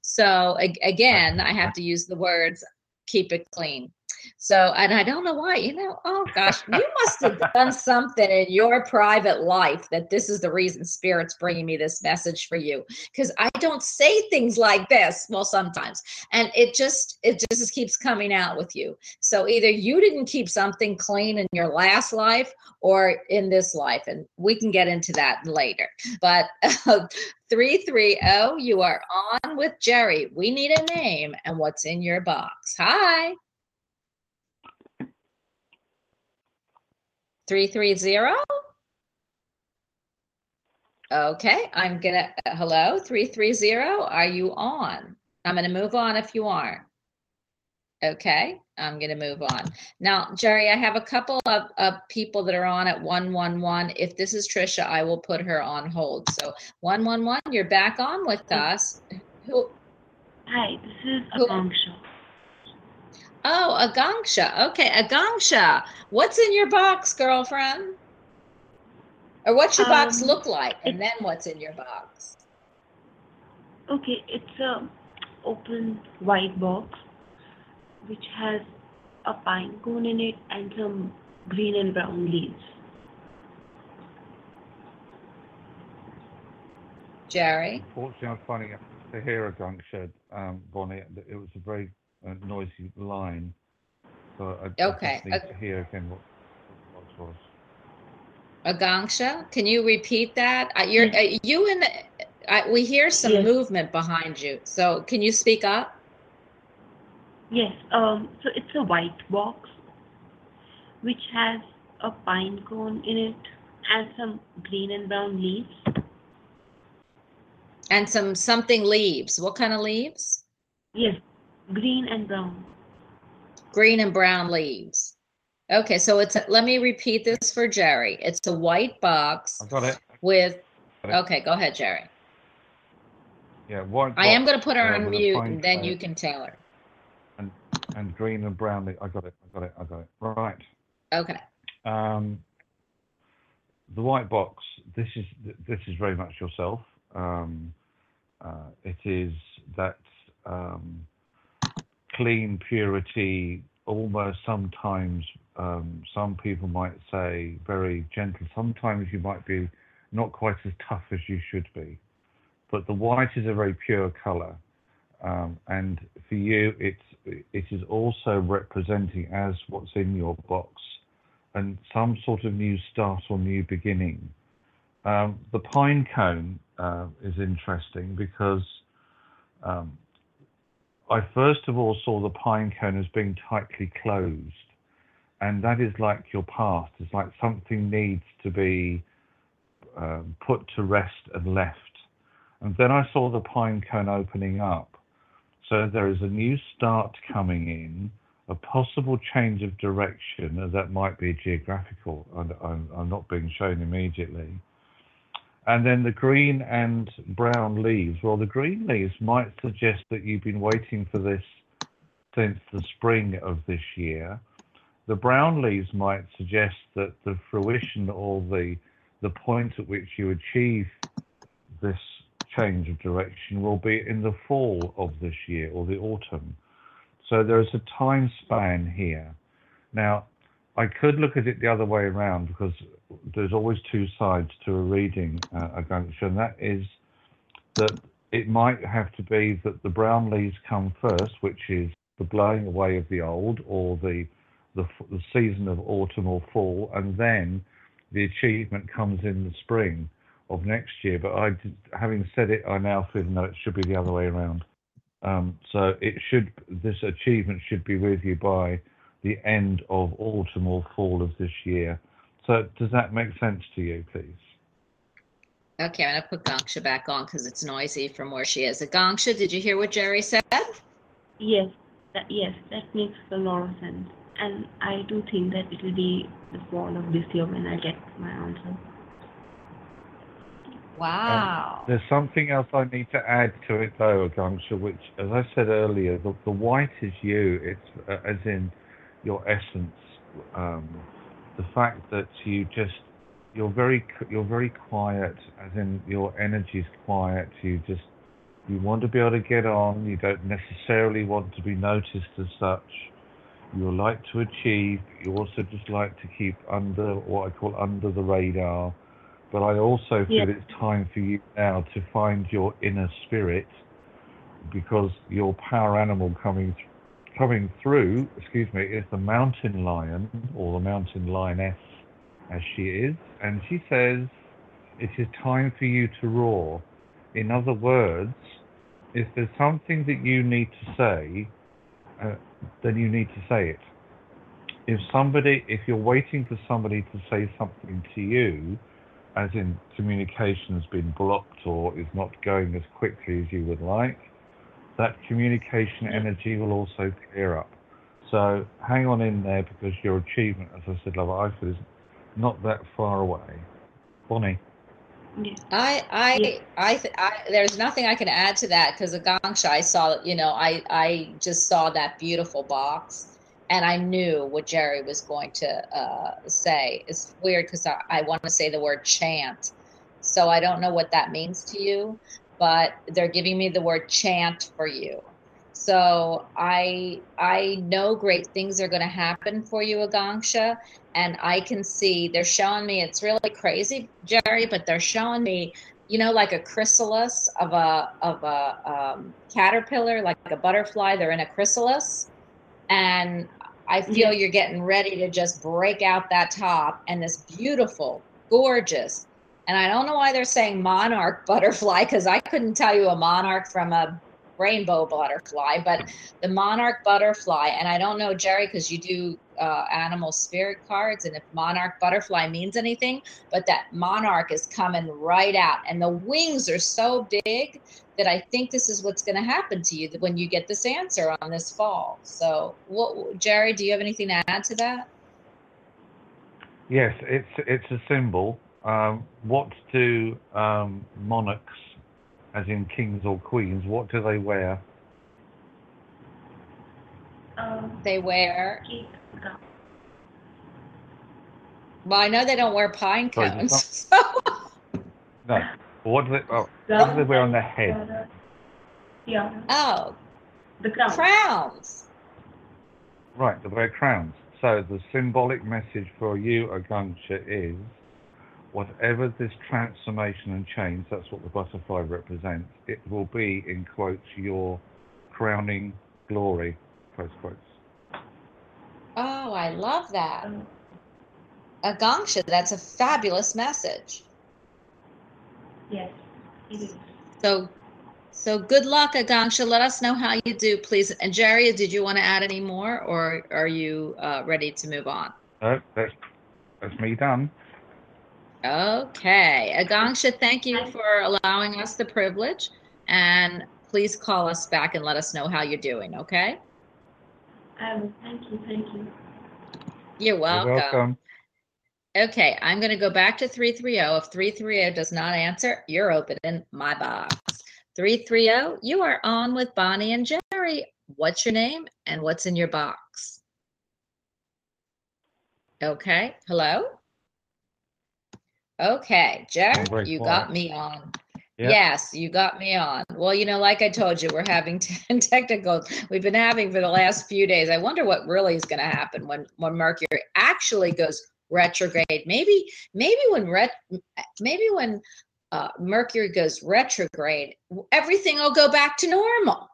So again, I have to use the words keep it clean. So, and I don't know why, you know, oh gosh, you must have done something in your private life that this is the reason Spirit's bringing me this message for you. Because I don't say things like this. Well, sometimes. And it just, it just keeps coming out with you. So either you didn't keep something clean in your last life or in this life. And we can get into that later. But um, 330, you are on with Jerry. We need a name and what's in your box. Hi. 330? Okay, I'm gonna, hello, 330, are you on? I'm gonna move on if you aren't. Okay, I'm gonna move on. Now, Jerry, I have a couple of, of people that are on at 111. If this is Trisha, I will put her on hold. So 111, you're back on with us. Who, Hi, this is Who-. Oh, Aganksha. Okay, Aganksha, what's in your box, girlfriend? Or what's your box Um, look like? And then what's in your box? Okay, it's a open white box which has a pine cone in it and some green and brown leaves. Jerry? Unfortunately, I'm finding it to hear Aganksha, um, Bonnie. It was a very uh, noisy line. So I, I Okay, just need to hear again what what it was. Aganksha, can you repeat that? Uh, you're uh, you and I, we hear some Yes. movement behind you. So can you speak up? Yes, um, so it's a white box which has a pine cone in it and some green and brown leaves. And some something leaves. What kind of leaves? Yes, green and brown. Green and brown leaves. Okay, so it's a, let me repeat this for Jerry. It's a white box I got it. with Got it. Okay, go ahead, Jerry. Yeah, white. I am box, going to put her uh, on with a mute pine and then cone you can tell her. and and green and brown. le- I got it. I got it. I got it. Right. Okay. Um, the white box. This is this is very much yourself. Um, uh, it is that um, clean purity. Almost sometimes, um, some people might say very gentle. Sometimes you might be not quite as tough as you should be. But the white is a very pure color, um, and for you, it's it is also representing as what's in your box and some sort of new start or new beginning. Um, the pine cone uh, is interesting because um, I first of all saw the pine cone as being tightly closed, and that is like your past. It's like something needs to be um, put to rest and left. And then I saw the pine cone opening up. So there is a new start coming in, a possible change of direction, that might be geographical. I'm, I'm, I'm not being shown immediately. And then the green and brown leaves. Well, the green leaves might suggest that you've been waiting for this since the spring of this year. The brown leaves might suggest that the fruition or the the point at which you achieve this change of direction will be in the fall of this year or the autumn. So there is a time span here. Now, I could look at it the other way around because there's always two sides to a reading, uh, Aganksha, and that is that it might have to be that the brown leaves come first, which is the blowing away of the old or the, the, the season of autumn or fall, and then the achievement comes in the spring of next year. But I, having said it, I now feel that it should be the other way around. Um, so it should this achievement should be with you by the end of autumn or fall of this year. So does that make sense to you, please? Okay, I'm gonna put Gangsha back on because it's noisy from where she is. Gangsha, did you hear what Jerry said? Yes, that yes, that makes a lot of sense. And I do think that it will be the fall of this year when I get my answer. Wow. There's something else I need to add to it though, Agangsha, which, as I said earlier, the, the white is you. It's uh, as in your essence. Um, the fact that you just you're very you're very quiet, as in your energy's quiet. You just you want to be able to get on. You don't necessarily want to be noticed as such. You like to achieve. You also just like to keep under what I call under the radar. But I also feel Yeah. it's time for you now to find your inner spirit because your power animal coming th- coming through, excuse me, is the mountain lion or the mountain lioness as she is, and she says it is time for you to roar. In other words, if there's something that you need to say, uh, then you need to say it. If somebody, if you're waiting for somebody to say something to you, as in communication has been blocked or is not going as quickly as you would like, that communication energy will also clear up. So hang on in there because your achievement, as I said, love, I feel is not that far away. Bonnie. Yes. I, I, Yeah. I, th- I, there's nothing I can add to that because of Gangsha, I saw, you know, I, I just saw that beautiful box and I knew what Jerry was going to uh, say. It's weird because I, I want to say the word chant. So I don't know what that means to you, but they're giving me the word chant for you. So I I know great things are going to happen for you, Agangsha, and I can see they're showing me it's really crazy, Jerry, but they're showing me, you know, like a chrysalis of a of a um, caterpillar, like a butterfly. They're in a chrysalis, and I feel you're getting ready to just break out that top and this beautiful, gorgeous. And I don't know why they're saying monarch butterfly because I couldn't tell you a monarch from a rainbow butterfly, but the monarch butterfly. And I don't know, Jerry, because you do uh, animal spirit cards, and if monarch butterfly means anything, but that monarch is coming right out, and the wings are so big that I think this is what's going to happen to you when you get this answer on this fall. So, what, Jerry, do you have anything to add to that? Yes, it's it's a symbol. Um, what do um, monarchs, as in kings or queens, what do they wear? Um, They wear. Well, I know they don't wear pine Sorry, cones. So, No. What do they? Oh, what do they wear on their head? Uh, Yeah, oh, the crown. crowns. Right, they wear crowns. So the symbolic message for you, Agangsha, is whatever this transformation and change, that's what the butterfly represents, it will be, in quotes, your crowning glory, close quotes. Oh, I love that. Agangsha, that's a fabulous message. yes, it is. So, so good luck, Agangsha. Let us know how you do, please. And Jerry, did you want to add any more, or are you uh, ready to move on? No, that's, that's me done. Okay. Agangsha, thank you for allowing us the privilege. And please call us back and let us know how you're doing, okay? Um, thank you, thank you. You're welcome. You're welcome. Okay, I'm going to go back to 330. If 330 does not answer, you're opening my box. 330, you are on with Bonnie and Jerry. What's your name and what's in your box? Okay, hello? Okay, Jack, you quiet. got me on. Yeah. Yes, you got me on. Well, you know, like I told you, we're having te- technical. We've been having for the last few days. I wonder what really is going to happen when when Mercury actually goes retrograde. Maybe maybe when ret maybe when uh, Mercury goes retrograde, everything will go back to normal.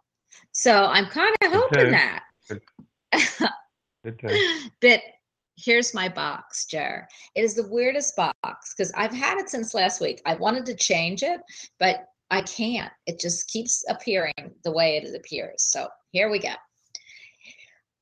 So I'm kind of hoping that. Day. but here's my box, Jer. It is the weirdest box because I've had it since last week. I wanted to change it, but I can't. It just keeps appearing the way it appears. So here we go.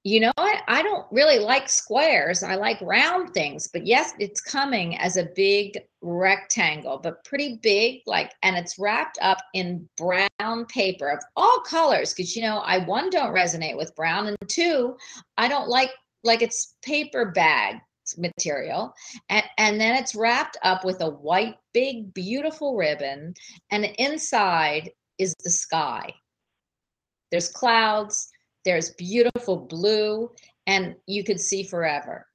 You know what? I don't really like squares. I like round things, but yes, it's coming as a big rectangle, but pretty big, like, and it's wrapped up in brown paper of all colors. Because you know, I one don't resonate with brown, and two, I don't like like it's paper bag material and and then it's wrapped up with a white big beautiful ribbon and inside is the sky. There's clouds there's beautiful blue and you could see forever.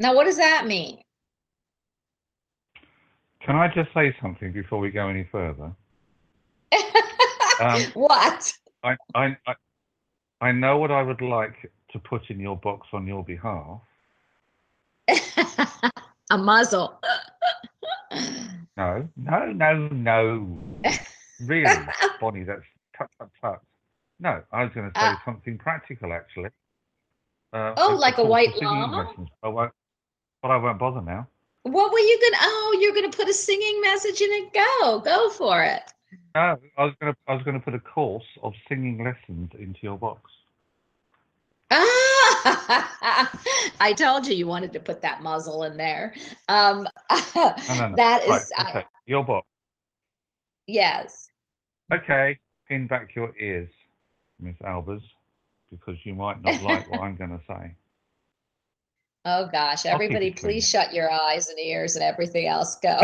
Now what does that mean? Can I just say something before we go any further? Um, what? I, I, I, I know what I would like to put in your box on your behalf. a muzzle No, no, no, no. Really, Bonnie, that's tut, tut, tut. No, I was going to say Uh, something practical, actually. Uh, Oh, like a white llama? lessons. I won't, but I won't bother now. what were you gonna oh you're gonna put a singing message in it go go for it No, I was going to, I was going to put a course of singing lessons into your box. Ah, I told you you wanted to put that muzzle in there. Um, No, no, no. that right, is, I- okay, your box. yes. Okay, pin back your ears, Miss Albers, because you might not like what I'm going to say. Oh gosh, everybody, clean. please shut your eyes and ears and everything else go.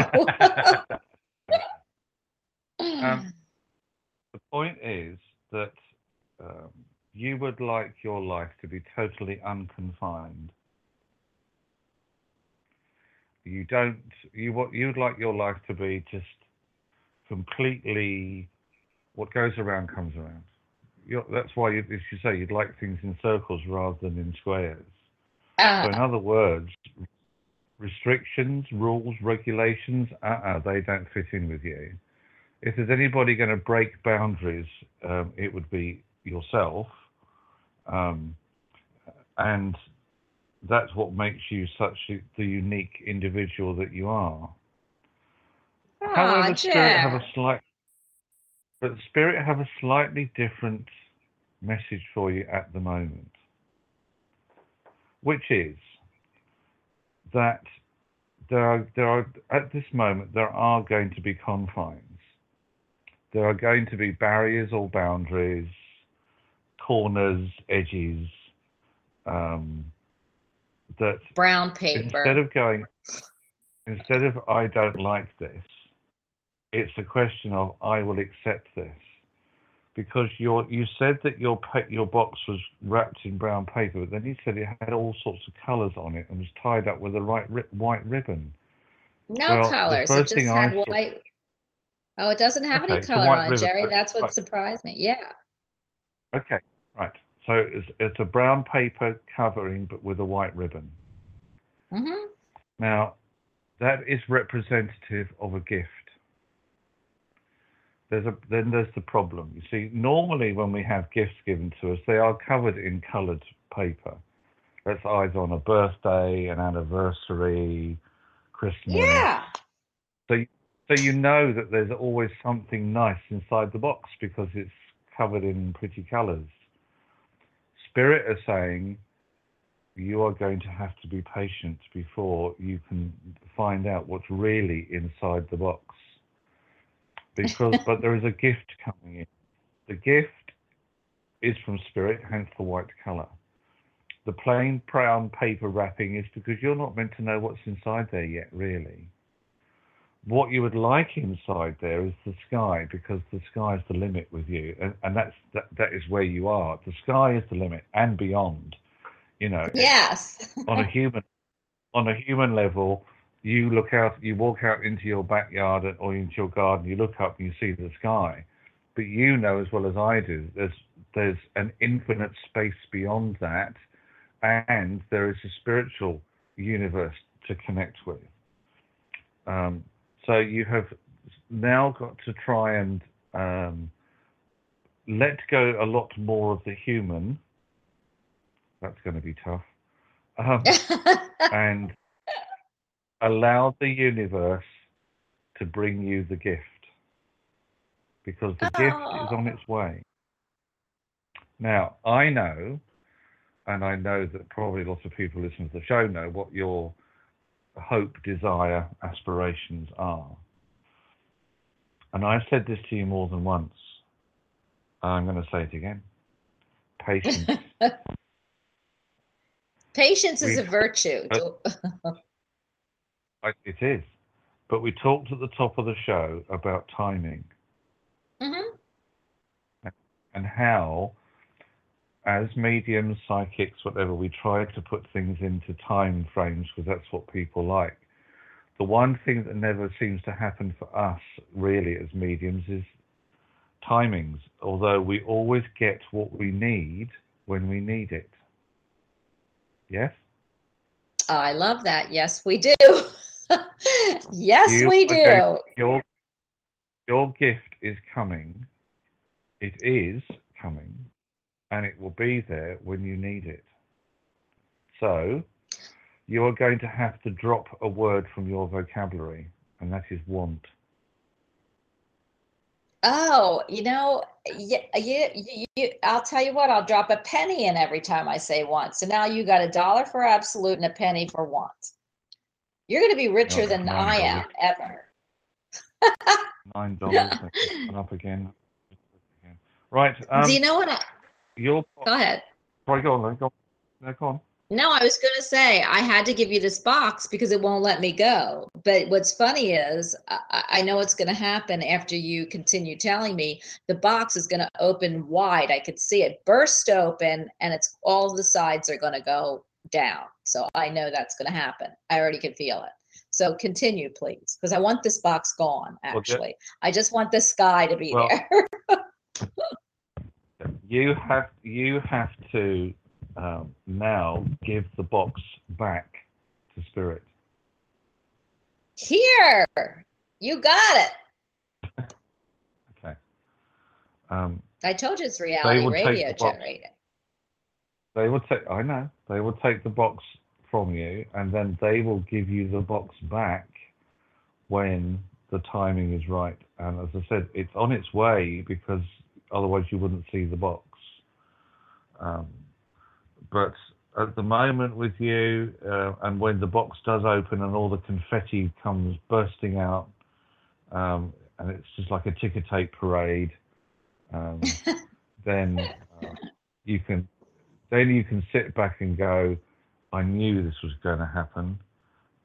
Um, the point is that um, you would like your life to be totally unconfined. You don't. You what you'd like your life to be just completely. What goes around comes around. You're, that's why you, as you say, you'd like things in circles rather than in squares. So in Uh, other words, restrictions, rules, regulations, uh-uh, they don't fit in with you. If there's anybody going to break boundaries, um, it would be yourself. Um, and that's what makes you such the unique individual that you are. aw, However, spirit have a slight, but spirit have a slightly different message for you at the moment, which is that there are there are at this moment there are going to be confines. There are going to be barriers or boundaries, corners, edges. Um, that Brown paper. instead of going instead of I don't like this, it's a question of I will accept this. Because your you said that your your box was wrapped in brown paper, but then you said it had all sorts of colours on it and was tied up with a right ri- white ribbon. no well, the colors. It just had I saw- white. Oh, it doesn't have Okay, any color on it, ribbon, Jerry. That's what right. surprised me. Yeah. Okay, right. So it's, it's a brown paper covering, but with a white ribbon. hmm Now, that is representative of a gift. There's a then there's the problem. You see, normally when we have gifts given to us, they are covered in coloured paper. That's either on a birthday, an anniversary, Christmas. Yeah. So, so you know that there's always something nice inside the box because it's covered in pretty colours. Spirit are saying you are going to have to be patient before you can find out what's really inside the box. Because, but there is a gift coming in. The gift is from spirit, hence the white color. The plain brown paper wrapping is because you're not meant to know what's inside there yet, really. What you would like inside there is the sky, because the sky is the limit with you, and, and that's that, that is where you are. The sky is the limit and beyond. You know, Yes. on a human on a human level, you look out, you walk out into your backyard or into your garden, you look up and you see the sky. But you know as well as I do, there's there's an infinite space beyond that, and there is a spiritual universe to connect with. Um, so you have now got to try and um, let go a lot more of the human. That's going to be tough. Um, and allow the universe to bring you the gift because the gift is on its way. Now, I know, and I know that probably lots of people listening to the show know what your hope, desire, aspirations are. And I've said this to you more than once. I'm going to say it again. Patience. Patience is a virtue. It is. But we talked at the top of the show about timing hmm and how, as mediums, psychics, whatever, we try to put things into time frames because that's what people like. The one thing that never seems to happen for us, really, as mediums, is timings, although we always get what we need when we need it. Yes? I love that. Yes, we do. yes, You we do. your your gift is coming. It is coming, and it will be there when you need it. So, you are going to have to drop a word from your vocabulary, and that is want. Oh, you know, yeah, yeah, you, you, I'll tell you what, I'll drop a penny in every time I say want. So now you got a dollar for absolute and a penny for want. You're going to be richer Oh, than I am ever. Nine dollars. up again. Right. Um, Do you know what? I, your go ahead. Right, go on. then, Go on. No, go on. No, I was going to say I had to give you this box because it won't let me go. But what's funny is I, I know what's going to happen after you continue telling me. The box is going to open wide. I could see it burst open, and it's all the sides are going to go down. So I know that's going to happen. I already can feel it. So continue, please, because I want this box gone. Actually, I just want the sky to be Well- there. You have you have to um, now give the box back to spirit. Here, you got it. Okay. Um, I told you it's reality radio the generated. they will take. I know they will take the box from you, and then they will give you the box back when the timing is right. And as I said, it's on its way because otherwise you wouldn't see the box. Um, but at the moment with you, uh, and when the box does open and all the confetti comes bursting out, um, and it's just like a ticker tape parade, um, then uh, you can then you can sit back and go, I knew this was going to happen,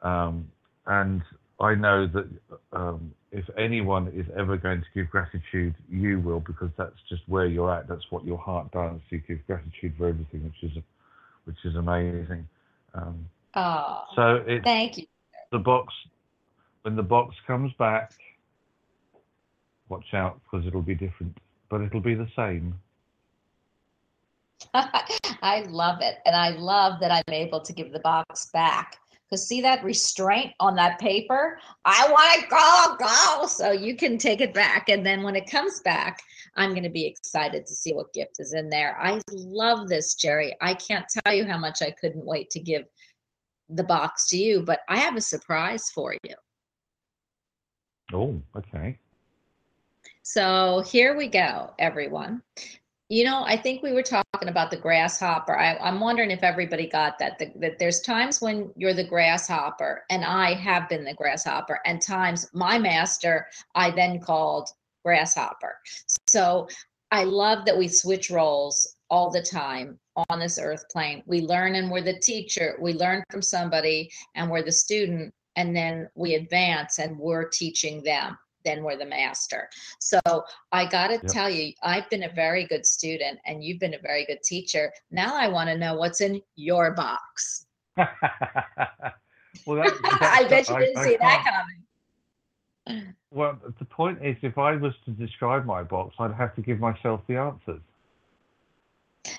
um, and I know that um, if anyone is ever going to give gratitude, you will, because that's just where you're at. That's what your heart does. You give gratitude for everything, which is which is amazing. Um, Oh, so thank you. the box. When the box comes back, watch out because it'll be different, but it'll be the same. I love it. And I love that I'm able to give the box back. Because see that restraint on that paper? I want to go, go. So you can take it back. And then when it comes back, I'm going to be excited to see what gift is in there. I love this, Jerry. I can't tell you how much I couldn't wait to give the box to you, but I have a surprise for you. Oh, okay. So here we go, everyone. You know, I think we were talking about the grasshopper. I, I'm wondering if everybody got that, that. That there's times when you're the grasshopper, and I have been the grasshopper, and times my master I then called grasshopper. So I love that we switch roles all the time on this earth plane. We learn and we're the teacher. We learn from somebody and we're the student, and then we advance and we're teaching them. Then we're the master. So I got to Yep. tell you, I've been a very good student and you've been a very good teacher. Now I want to know what's in your box. well, that, I bet you didn't I see that coming. Well, the point is, if I was to describe my box, I'd have to give myself the answers.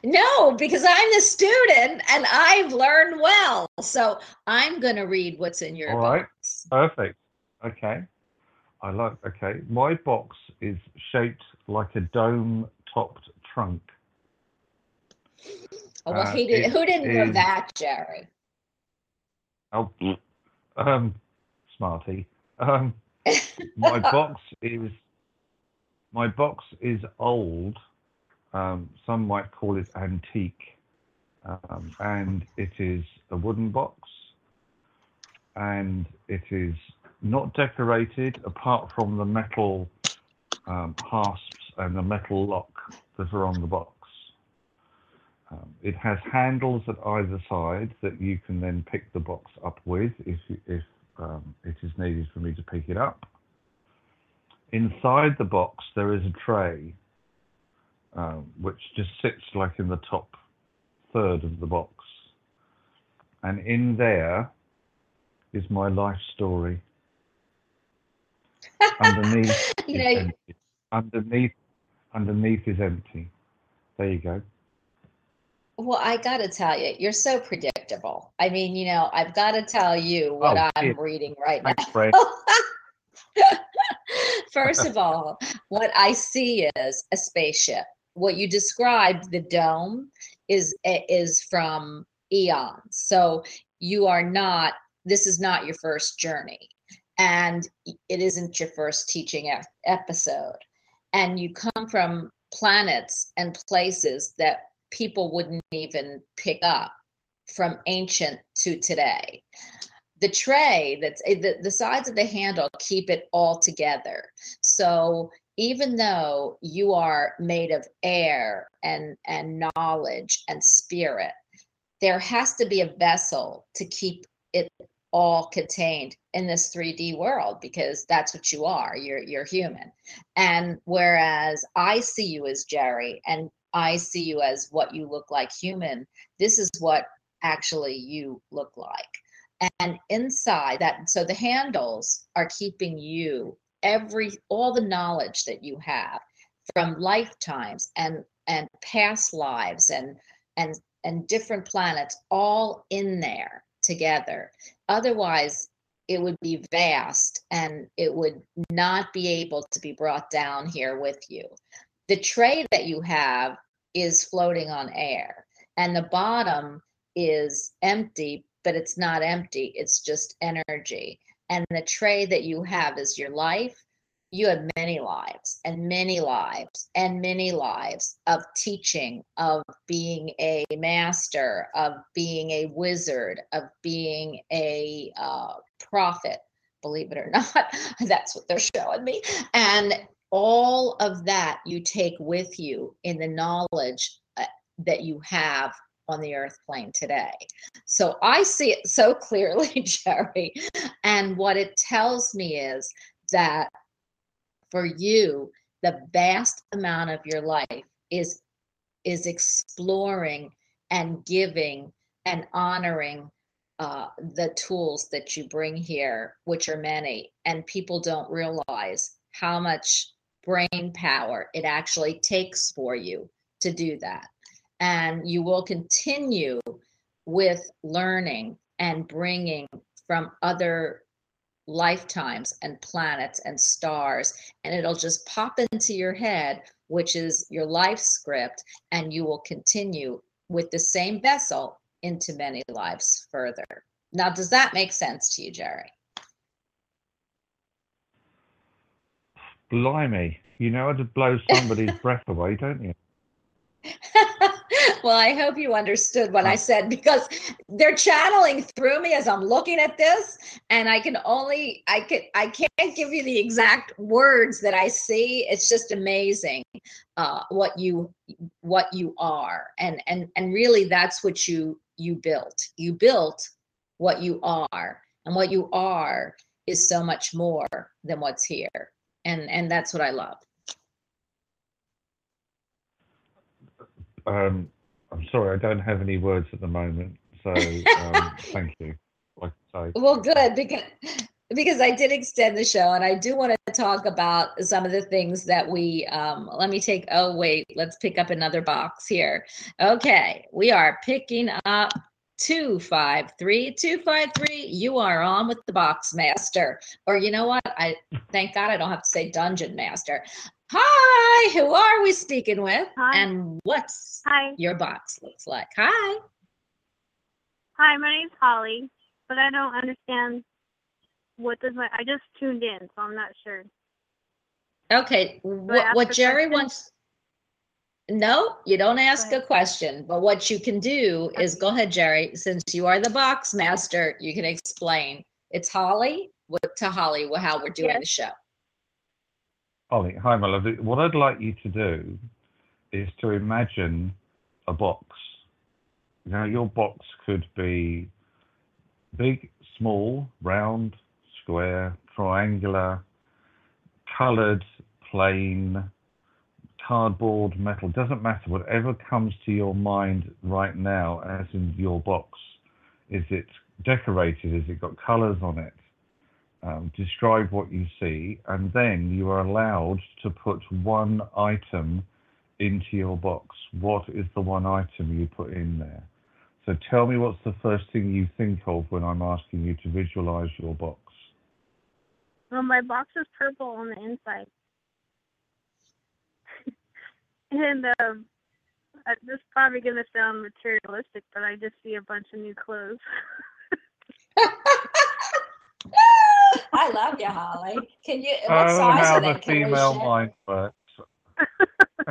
No, because I'm the student and I've learned well. So I'm going to read what's in your All right. box. Perfect. Okay. I like. Okay, my box is shaped like a dome-topped trunk. Oh, well, Uh, he did, who didn't know is- that, Jerry? Oh, um, smarty. Um, my box is my box is old. Um, some might call it antique, um, and it is a wooden box, and it is not decorated apart from the metal um, hasps and the metal lock that are on the box. Um, it has handles at either side that you can then pick the box up with if, if um, it is needed for me to pick it up. Inside the box, there is a tray um, which just sits like in the top third of the box. And in there is my life story. Underneath, You know, underneath, underneath is empty. There you go. well, I got to tell you, you're so predictable. I mean, you know, I've got to tell you what Oh, I'm reading right now. Thanks, Fred. First of all, what I see is a spaceship. What you described, the dome, is eh, is from eons. So you are not. This is not your first journey, and it isn't your first teaching ep- episode. And you come from planets and places that people wouldn't even pick up from ancient to today the tray that's eh, the, the sides of the handle keep it all together so even though you are made of air and and knowledge and spirit there has to be a vessel to keep it all contained in this 3D world because that's what you are you're you're human. And whereas i see you as jerry and i see you as what you look like human this is what actually you look like. And inside that so the handles are keeping you every all the knowledge that you have from lifetimes and and past lives and and and different planets all in there together. Otherwise it would be vast and it would not be able to be brought down here with you. The tray that you have is floating on air and the bottom is empty but it's not empty it's just energy. And the tray that you have is your life you have many lives and many lives and many lives of teaching of being a master of being a wizard of being a uh, prophet believe it or not that's what they're showing me and all of that you take with you in the knowledge uh, that you have on the earth plane today. So I see it so clearly, Jerry. And what it tells me is that for you, the vast amount of your life is is exploring and giving and honoring uh, the tools that you bring here, which are many, and people don't realize how much brain power it actually takes for you to do that. And you will continue with learning and bringing from other lifetimes and planets and stars and it'll just pop into your head which is your life script and you will continue with the same vessel into many lives further. Now does that make sense to you jerry? Blimey, you know how to blow somebody's breath away, don't you? well, I hope you understood what I said because they're channeling through me as I'm looking at this, and I can only I can I can't give you the exact words that I see. It's just amazing uh, what you what you are, and and and really that's what you you built. You built what you are, and what you are is so much more than what's here, and and that's what I love. Um, I'm sorry, I don't have any words at the moment. So um, thank you. Like I say. Well, good because because I did extend the show, and I do want to talk about some of the things that we. Um, let me take. Oh wait, let's pick up another box here. Okay, we are picking up two five three two five three. You are on with the box master, or you know what? I thank God I don't have to say dungeon master. Hi, who are we speaking with? Hi. And what's Hi. your box looks like? Hi. Hi, my name's Holly, but I don't understand what does my I just tuned in, so I'm not sure. Okay, what, what Jerry question? wants. No, you don't ask a question, but what you can do is go ahead, Jerry. Since you are the box master, you can explain. It's Holly. What to Holly? How we're doing Yes. the show. Ollie, hi, my lovely. What I'd like you to do is to imagine a box. Now, your box could be big, small, round, square, triangular, coloured, plain, cardboard, metal. Doesn't matter. Whatever comes to your mind right now, as in your box. Is it decorated? Has it got colours on it? Um, describe what you see, and then you are allowed to put one item into your box. What is the one item you put in there? So tell me what's the first thing you think of when I'm asking you to visualize your box. Well, my box is purple on the inside, and um, uh, this is probably gonna sound materialistic, but I just see a bunch of new clothes. I love you, Holly. Can you? Oh, What size how are they? the Can we female share? mind works.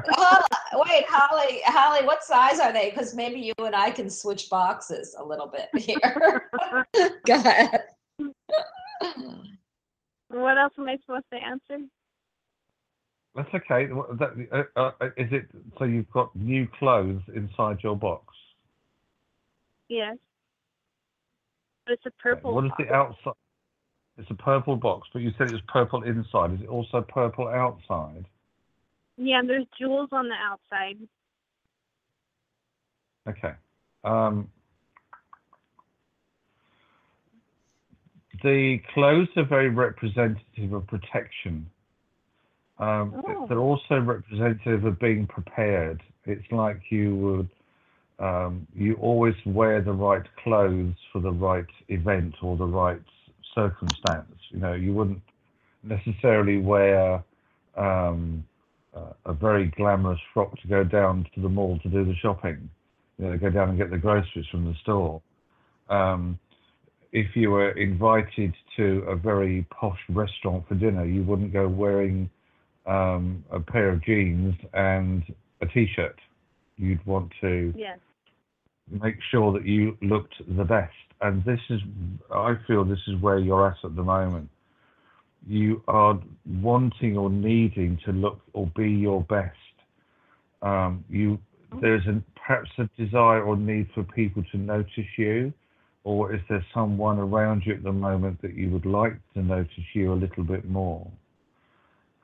Hol- Wait, Holly, Holly, what size are they? Because maybe you and I can switch boxes a little bit here. Go ahead. what else am I supposed to answer? That's okay. That, uh, uh, is it so you've got new clothes inside your box? Yes, but it's a purple. What is box. the outside? It's a purple box, but you said it was purple inside. Is it also purple outside? Yeah, there's jewels on the outside. Okay. Um, the clothes are very representative of protection. Um, Oh. They're also representative of being prepared. It's like you would, um, you always wear the right clothes for the right event or the right circumstance. You know, you wouldn't necessarily wear um, a very glamorous frock to go down to the mall to do the shopping. You know, go down and get the groceries from the store. Um, if you were invited to a very posh restaurant for dinner, you wouldn't go wearing um, a pair of jeans and a t-shirt. You'd want to Yes. Make sure that you looked the best. And this is, I feel, this is where you're at at the moment. You are wanting or needing to look or be your best. Um, you, there's a, perhaps a desire or need for people to notice you, or is there someone around you at the moment that you would like to notice you a little bit more?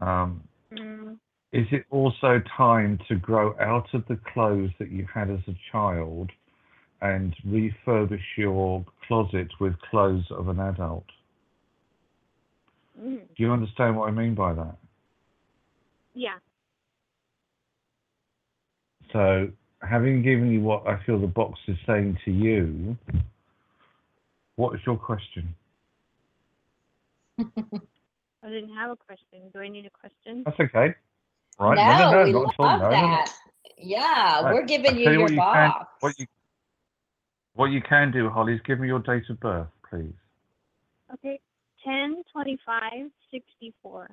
Um, Mm. is it also time to grow out of the clothes that you had as a child and refurbish your closet with clothes of an adult? Mm. Do you understand what I mean by that? Yeah. So, having given you what I feel the box is saying to you, what is your question? I didn't have a question. Do I need a question? That's okay. Right? no, no, no, we no, love not at. No, no, no. that. Yeah, Right. we're giving I'll you your you box. Can, what you what you can do, Holly, is give me your date of birth, please. Okay. Ten twenty-five sixty-four.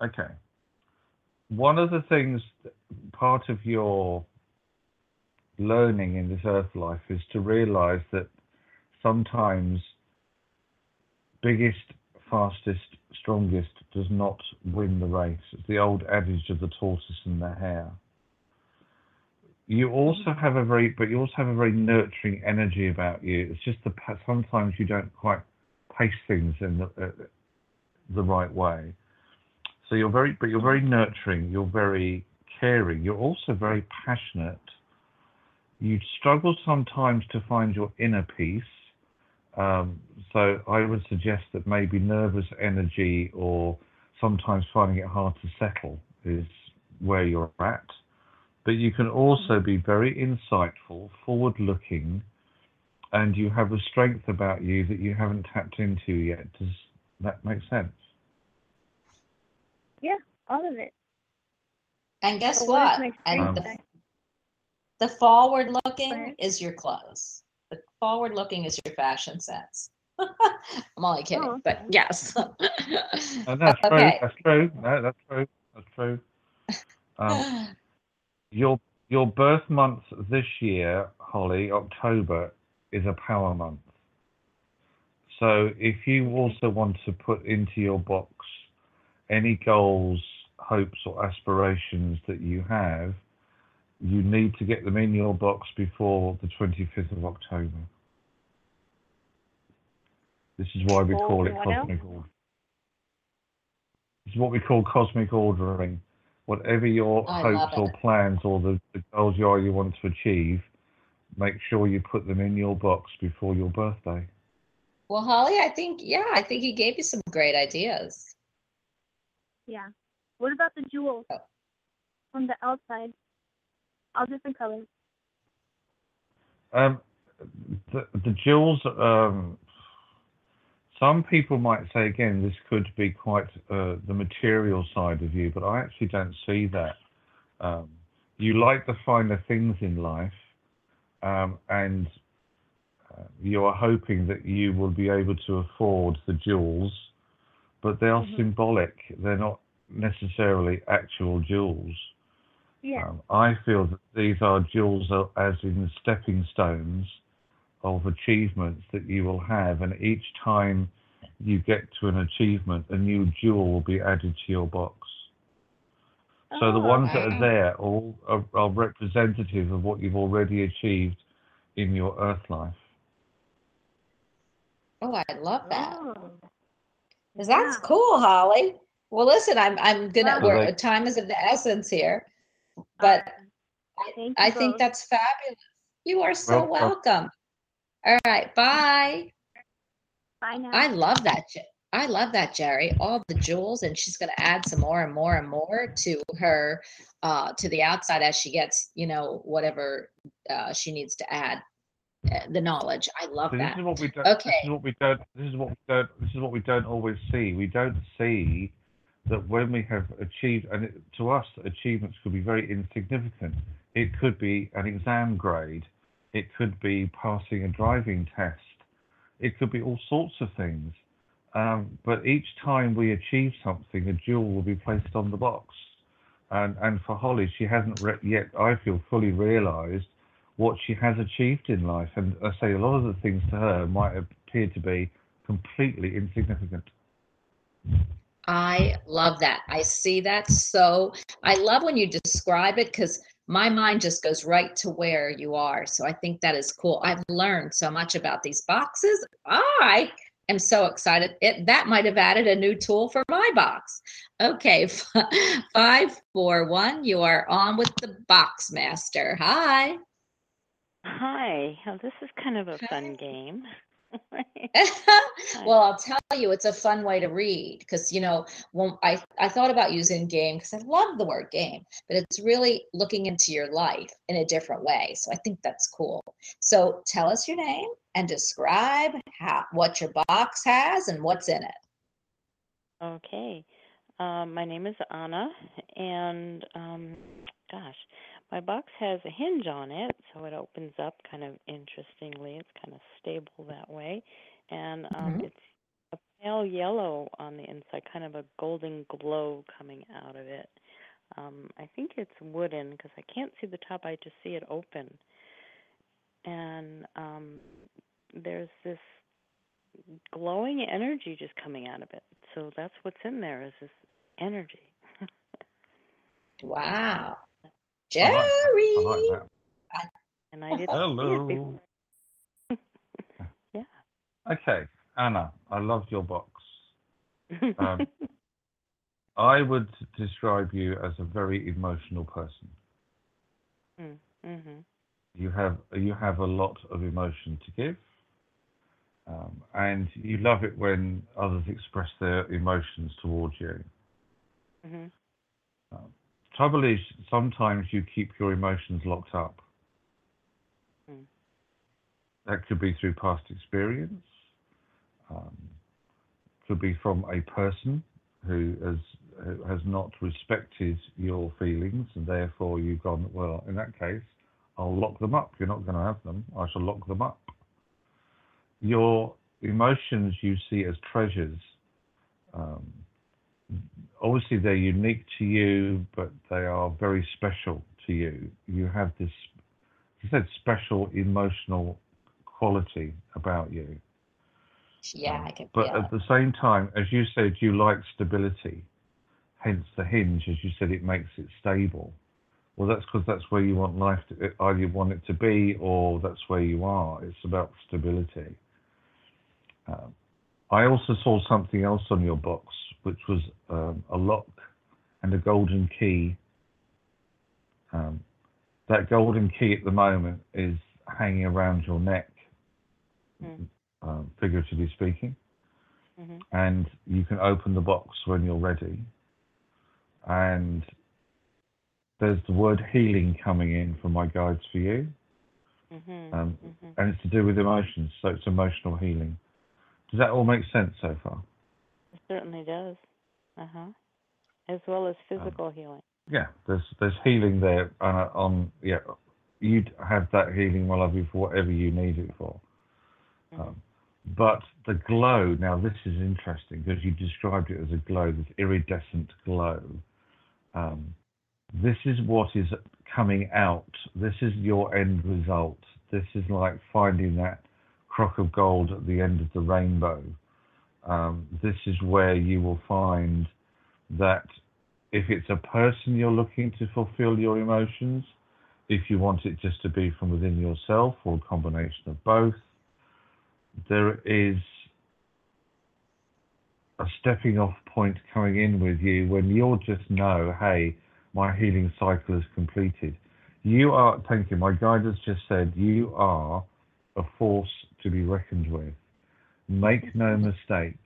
Okay. one of the things, part of your learning in this earth life is to realize that sometimes biggest, fastest, strongest does not win the race. It's the old adage of the tortoise and the hare. You also have a very, but you also have a very nurturing energy about you. It's just the sometimes you don't quite pace things in the, uh, the right way. So you're very, but you're very nurturing. You're very caring. You're also very passionate. You struggle sometimes to find your inner peace. Um, so I would suggest that maybe nervous energy or sometimes finding it hard to settle is where you're at. But you can also be very insightful, forward looking, and you have a strength about you that you haven't tapped into yet. Does that make sense? Yeah, all of it. And guess So what is what? And strength the, the forward looking is your clothes. The forward looking is your fashion sense. I'm only kidding, Oh, but yes. And that's true. That's true. No, that's true. That's true. Um, your your birth month this year, Holly, October, is a power month. So if you also want to put into your box any goals, hopes, or aspirations that you have, you need to get them in your box before the 25th of October. This is why we call it cosmic order. This is what we call cosmic ordering. Whatever your I hopes or plans or the, the goals you are you want to achieve, make sure you put them in your box before your birthday. well, Holly, I think, yeah, I think he gave you some great ideas. Yeah. What about the jewels Oh. on the outside? All different colors. Um, the, the jewels, um, some people might say again, this could be quite uh, the material side of you, but I actually don't see that. Um, you like the finer things in life, um, and uh, you are hoping that you will be able to afford the jewels, but they are Mhm. symbolic. They're not necessarily actual jewels. Yeah. Um, I feel that these are jewels as in stepping stones of achievements that you will have, and each time you get to an achievement, a new jewel will be added to your box. So the Oh, ones that are there all are, are representative of what you've already achieved in your earth life. Oh, I love that. Oh. 'Cause that's Yeah. cool, Holly. Well, listen, I'm I'm gonna. Wow. We're, Right. time is of the essence here, but I, I think both. that's fabulous. You are so Welcome. welcome. All right, bye. Bye now. I love that. I love that, Jerry. All the jewels, and she's going to add some more and more and more to her, uh, to the outside as she gets, you know, whatever uh, she needs to add, uh, the knowledge. I love So this that. is what we don't. Okay. This is what we don't. This is what we don't. This is what we don't always see. We don't see that when we have achieved, and it, to us, achievements could be very insignificant. It could be an exam grade. It could be passing a driving test. It could be all sorts of things. Um, but each time we achieve something, a jewel will be placed on the box. And and for Holly, she hasn't re- yet, I feel, fully realised what she has achieved in life. And I say a lot of the things to her might appear to be completely insignificant. I love that. I see that. So I love when you describe it because my mind just goes right to where you are. So I think that is cool. I've learned so much about these boxes. I am so excited. It that might have added a new tool for my box. Okay, five, four, one. You are on with the box master. Hi. Hi. Oh, this is kind of a fun game. well, I'll tell you, it's a fun way to read because you know when I I thought about using game because I love the word game, but it's really looking into your life in a different way. So I think that's cool. So tell us your name and describe how what your box has and what's in it. Okay. Um, my name is Anna, and um, gosh, my box has a hinge on it, so it opens up kind of interestingly. It's kind of stable that way, and um, Mhm. it's a pale yellow on the inside, kind of a golden glow coming out of it. Um, I think it's wooden because I can't see the top. I just see it open, and um, there's this glowing energy just coming out of it. So that's what's in there is this energy. Wow. I Jerry. like. I like that. and I didn't Hello. yeah. Okay, Anna, I love your box. Um, I would describe you as a very emotional person. mm, mhm. You have you have a lot of emotion to give, um, and you love it when others express their emotions towards you. Mhm. Um, trouble is, sometimes you keep your emotions locked up. Mm. That could be through past experience. Um, could be from a person who has who has not respected your feelings, and therefore you've gone, well, in that case, I'll lock them up. You're not going to have them. I shall lock them up. Your emotions you see as treasures. Um, obviously, they're unique to you, but they are very special to you. You have this, I said, special emotional quality about you. Yeah, I can But feel at it. the same time, as you said, you like stability. Hence the hinge, as you said, it makes it stable. Well, that's because that's where you want life to either you want it to be or that's where you are. It's about stability. Um, I also saw something else on your box, which was um, a lock and a golden key. Um, that golden key at the moment is hanging around your neck, Mm. um, figuratively speaking Mhm. and you can open the box when you're ready. And there's the word healing coming in from my guides for you, Mhm. um, mhm. and it's to do with emotions, so it's emotional healing. Does that all make sense so far? It certainly does. Uh huh. As well as physical healing. Yeah, there's there's healing there uh, on yeah. You'd have that healing, my lovely, for whatever you need it for. Um, but the glow, now this is interesting because you described it as a glow, this iridescent glow. Um, this is what is coming out. This is your end result. This is like finding that crock of gold at the end of the rainbow. Um, this is where you will find that if it's a person you're looking to fulfill your emotions, if you want it just to be from within yourself or a combination of both, there is a stepping off point coming in with you when you'll just know, hey, my healing cycle is completed. You are, thank you, my guide has just said, you are a force to be reckoned with. Make no mistake,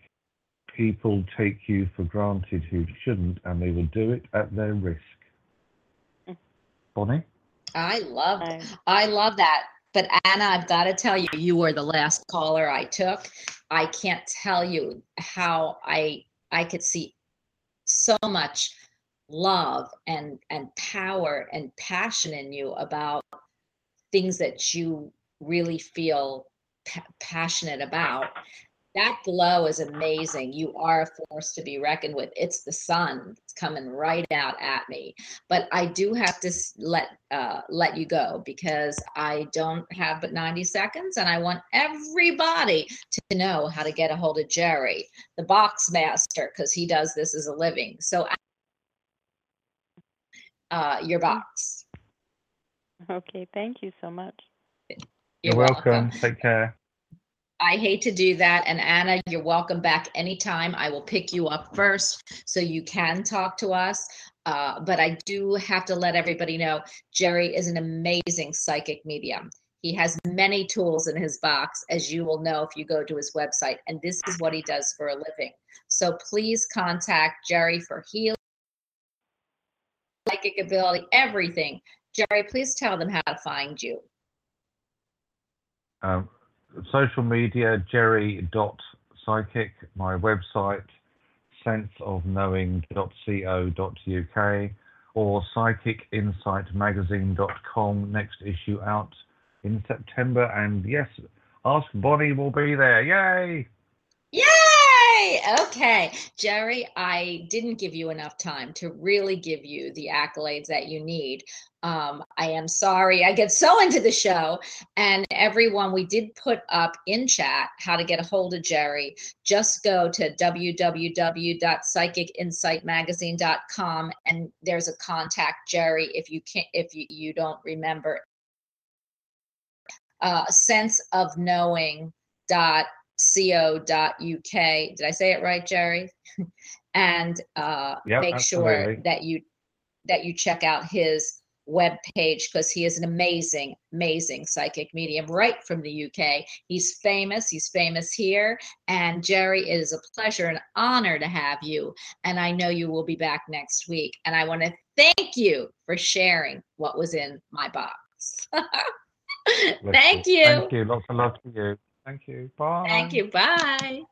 people take you for granted who shouldn't, and they will do it at their risk. Bonnie? I love I love that. But Anna, I've got to tell you, you were the last caller I took. I can't tell you how I I could see so much love and and power and passion in you about things that you really feel pa- passionate about. That glow is amazing. You are a force to be reckoned with. It's the sun. It's coming right out at me. But I do have to let uh, let you go because I don't have but 90 seconds, and I want everybody to know how to get a hold of Jerry, the box master, because he does this as a living. So, uh, your box. Okay, thank you so much. You're welcome. Take care. I hate to do that. And Anna, you're welcome back anytime. I will pick you up first so you can talk to us. Uh, but I do have to let everybody know Jerry is an amazing psychic medium. He has many tools in his box, as you will know if you go to his website. And this is what he does for a living. So please contact Jerry for healing, psychic ability, everything. Jerry, please tell them how to find you. Um, social media, jerry.psychic, my website, senseofknowing.co.uk, or psychicinsightmagazine.com, next issue out in September. And yes, Ask Bonnie will be there. Yay! Yay! Okay, Jerry, I didn't give you enough time to really give you the accolades that you need. Um, I am sorry. I get so into the show, and everyone, we did put up in chat how to get a hold of Jerry. Just go to www.psychicinsightmagazine.com, and there's a contact Jerry if you can't if you, you don't remember. Uh, sense of knowing dot co.uk. Did I say it right, Jerry? and uh, Yep, make sure that you that you check out his web page because he is an amazing, amazing psychic medium right from the UK. He's famous. He's famous here. And Jerry, it is a pleasure and honor to have you. And I know you will be back next week. And I want to thank you for sharing what was in my box. Thank you. Thank you. Lots of love to you. Thank you. Bye. Thank you. Bye.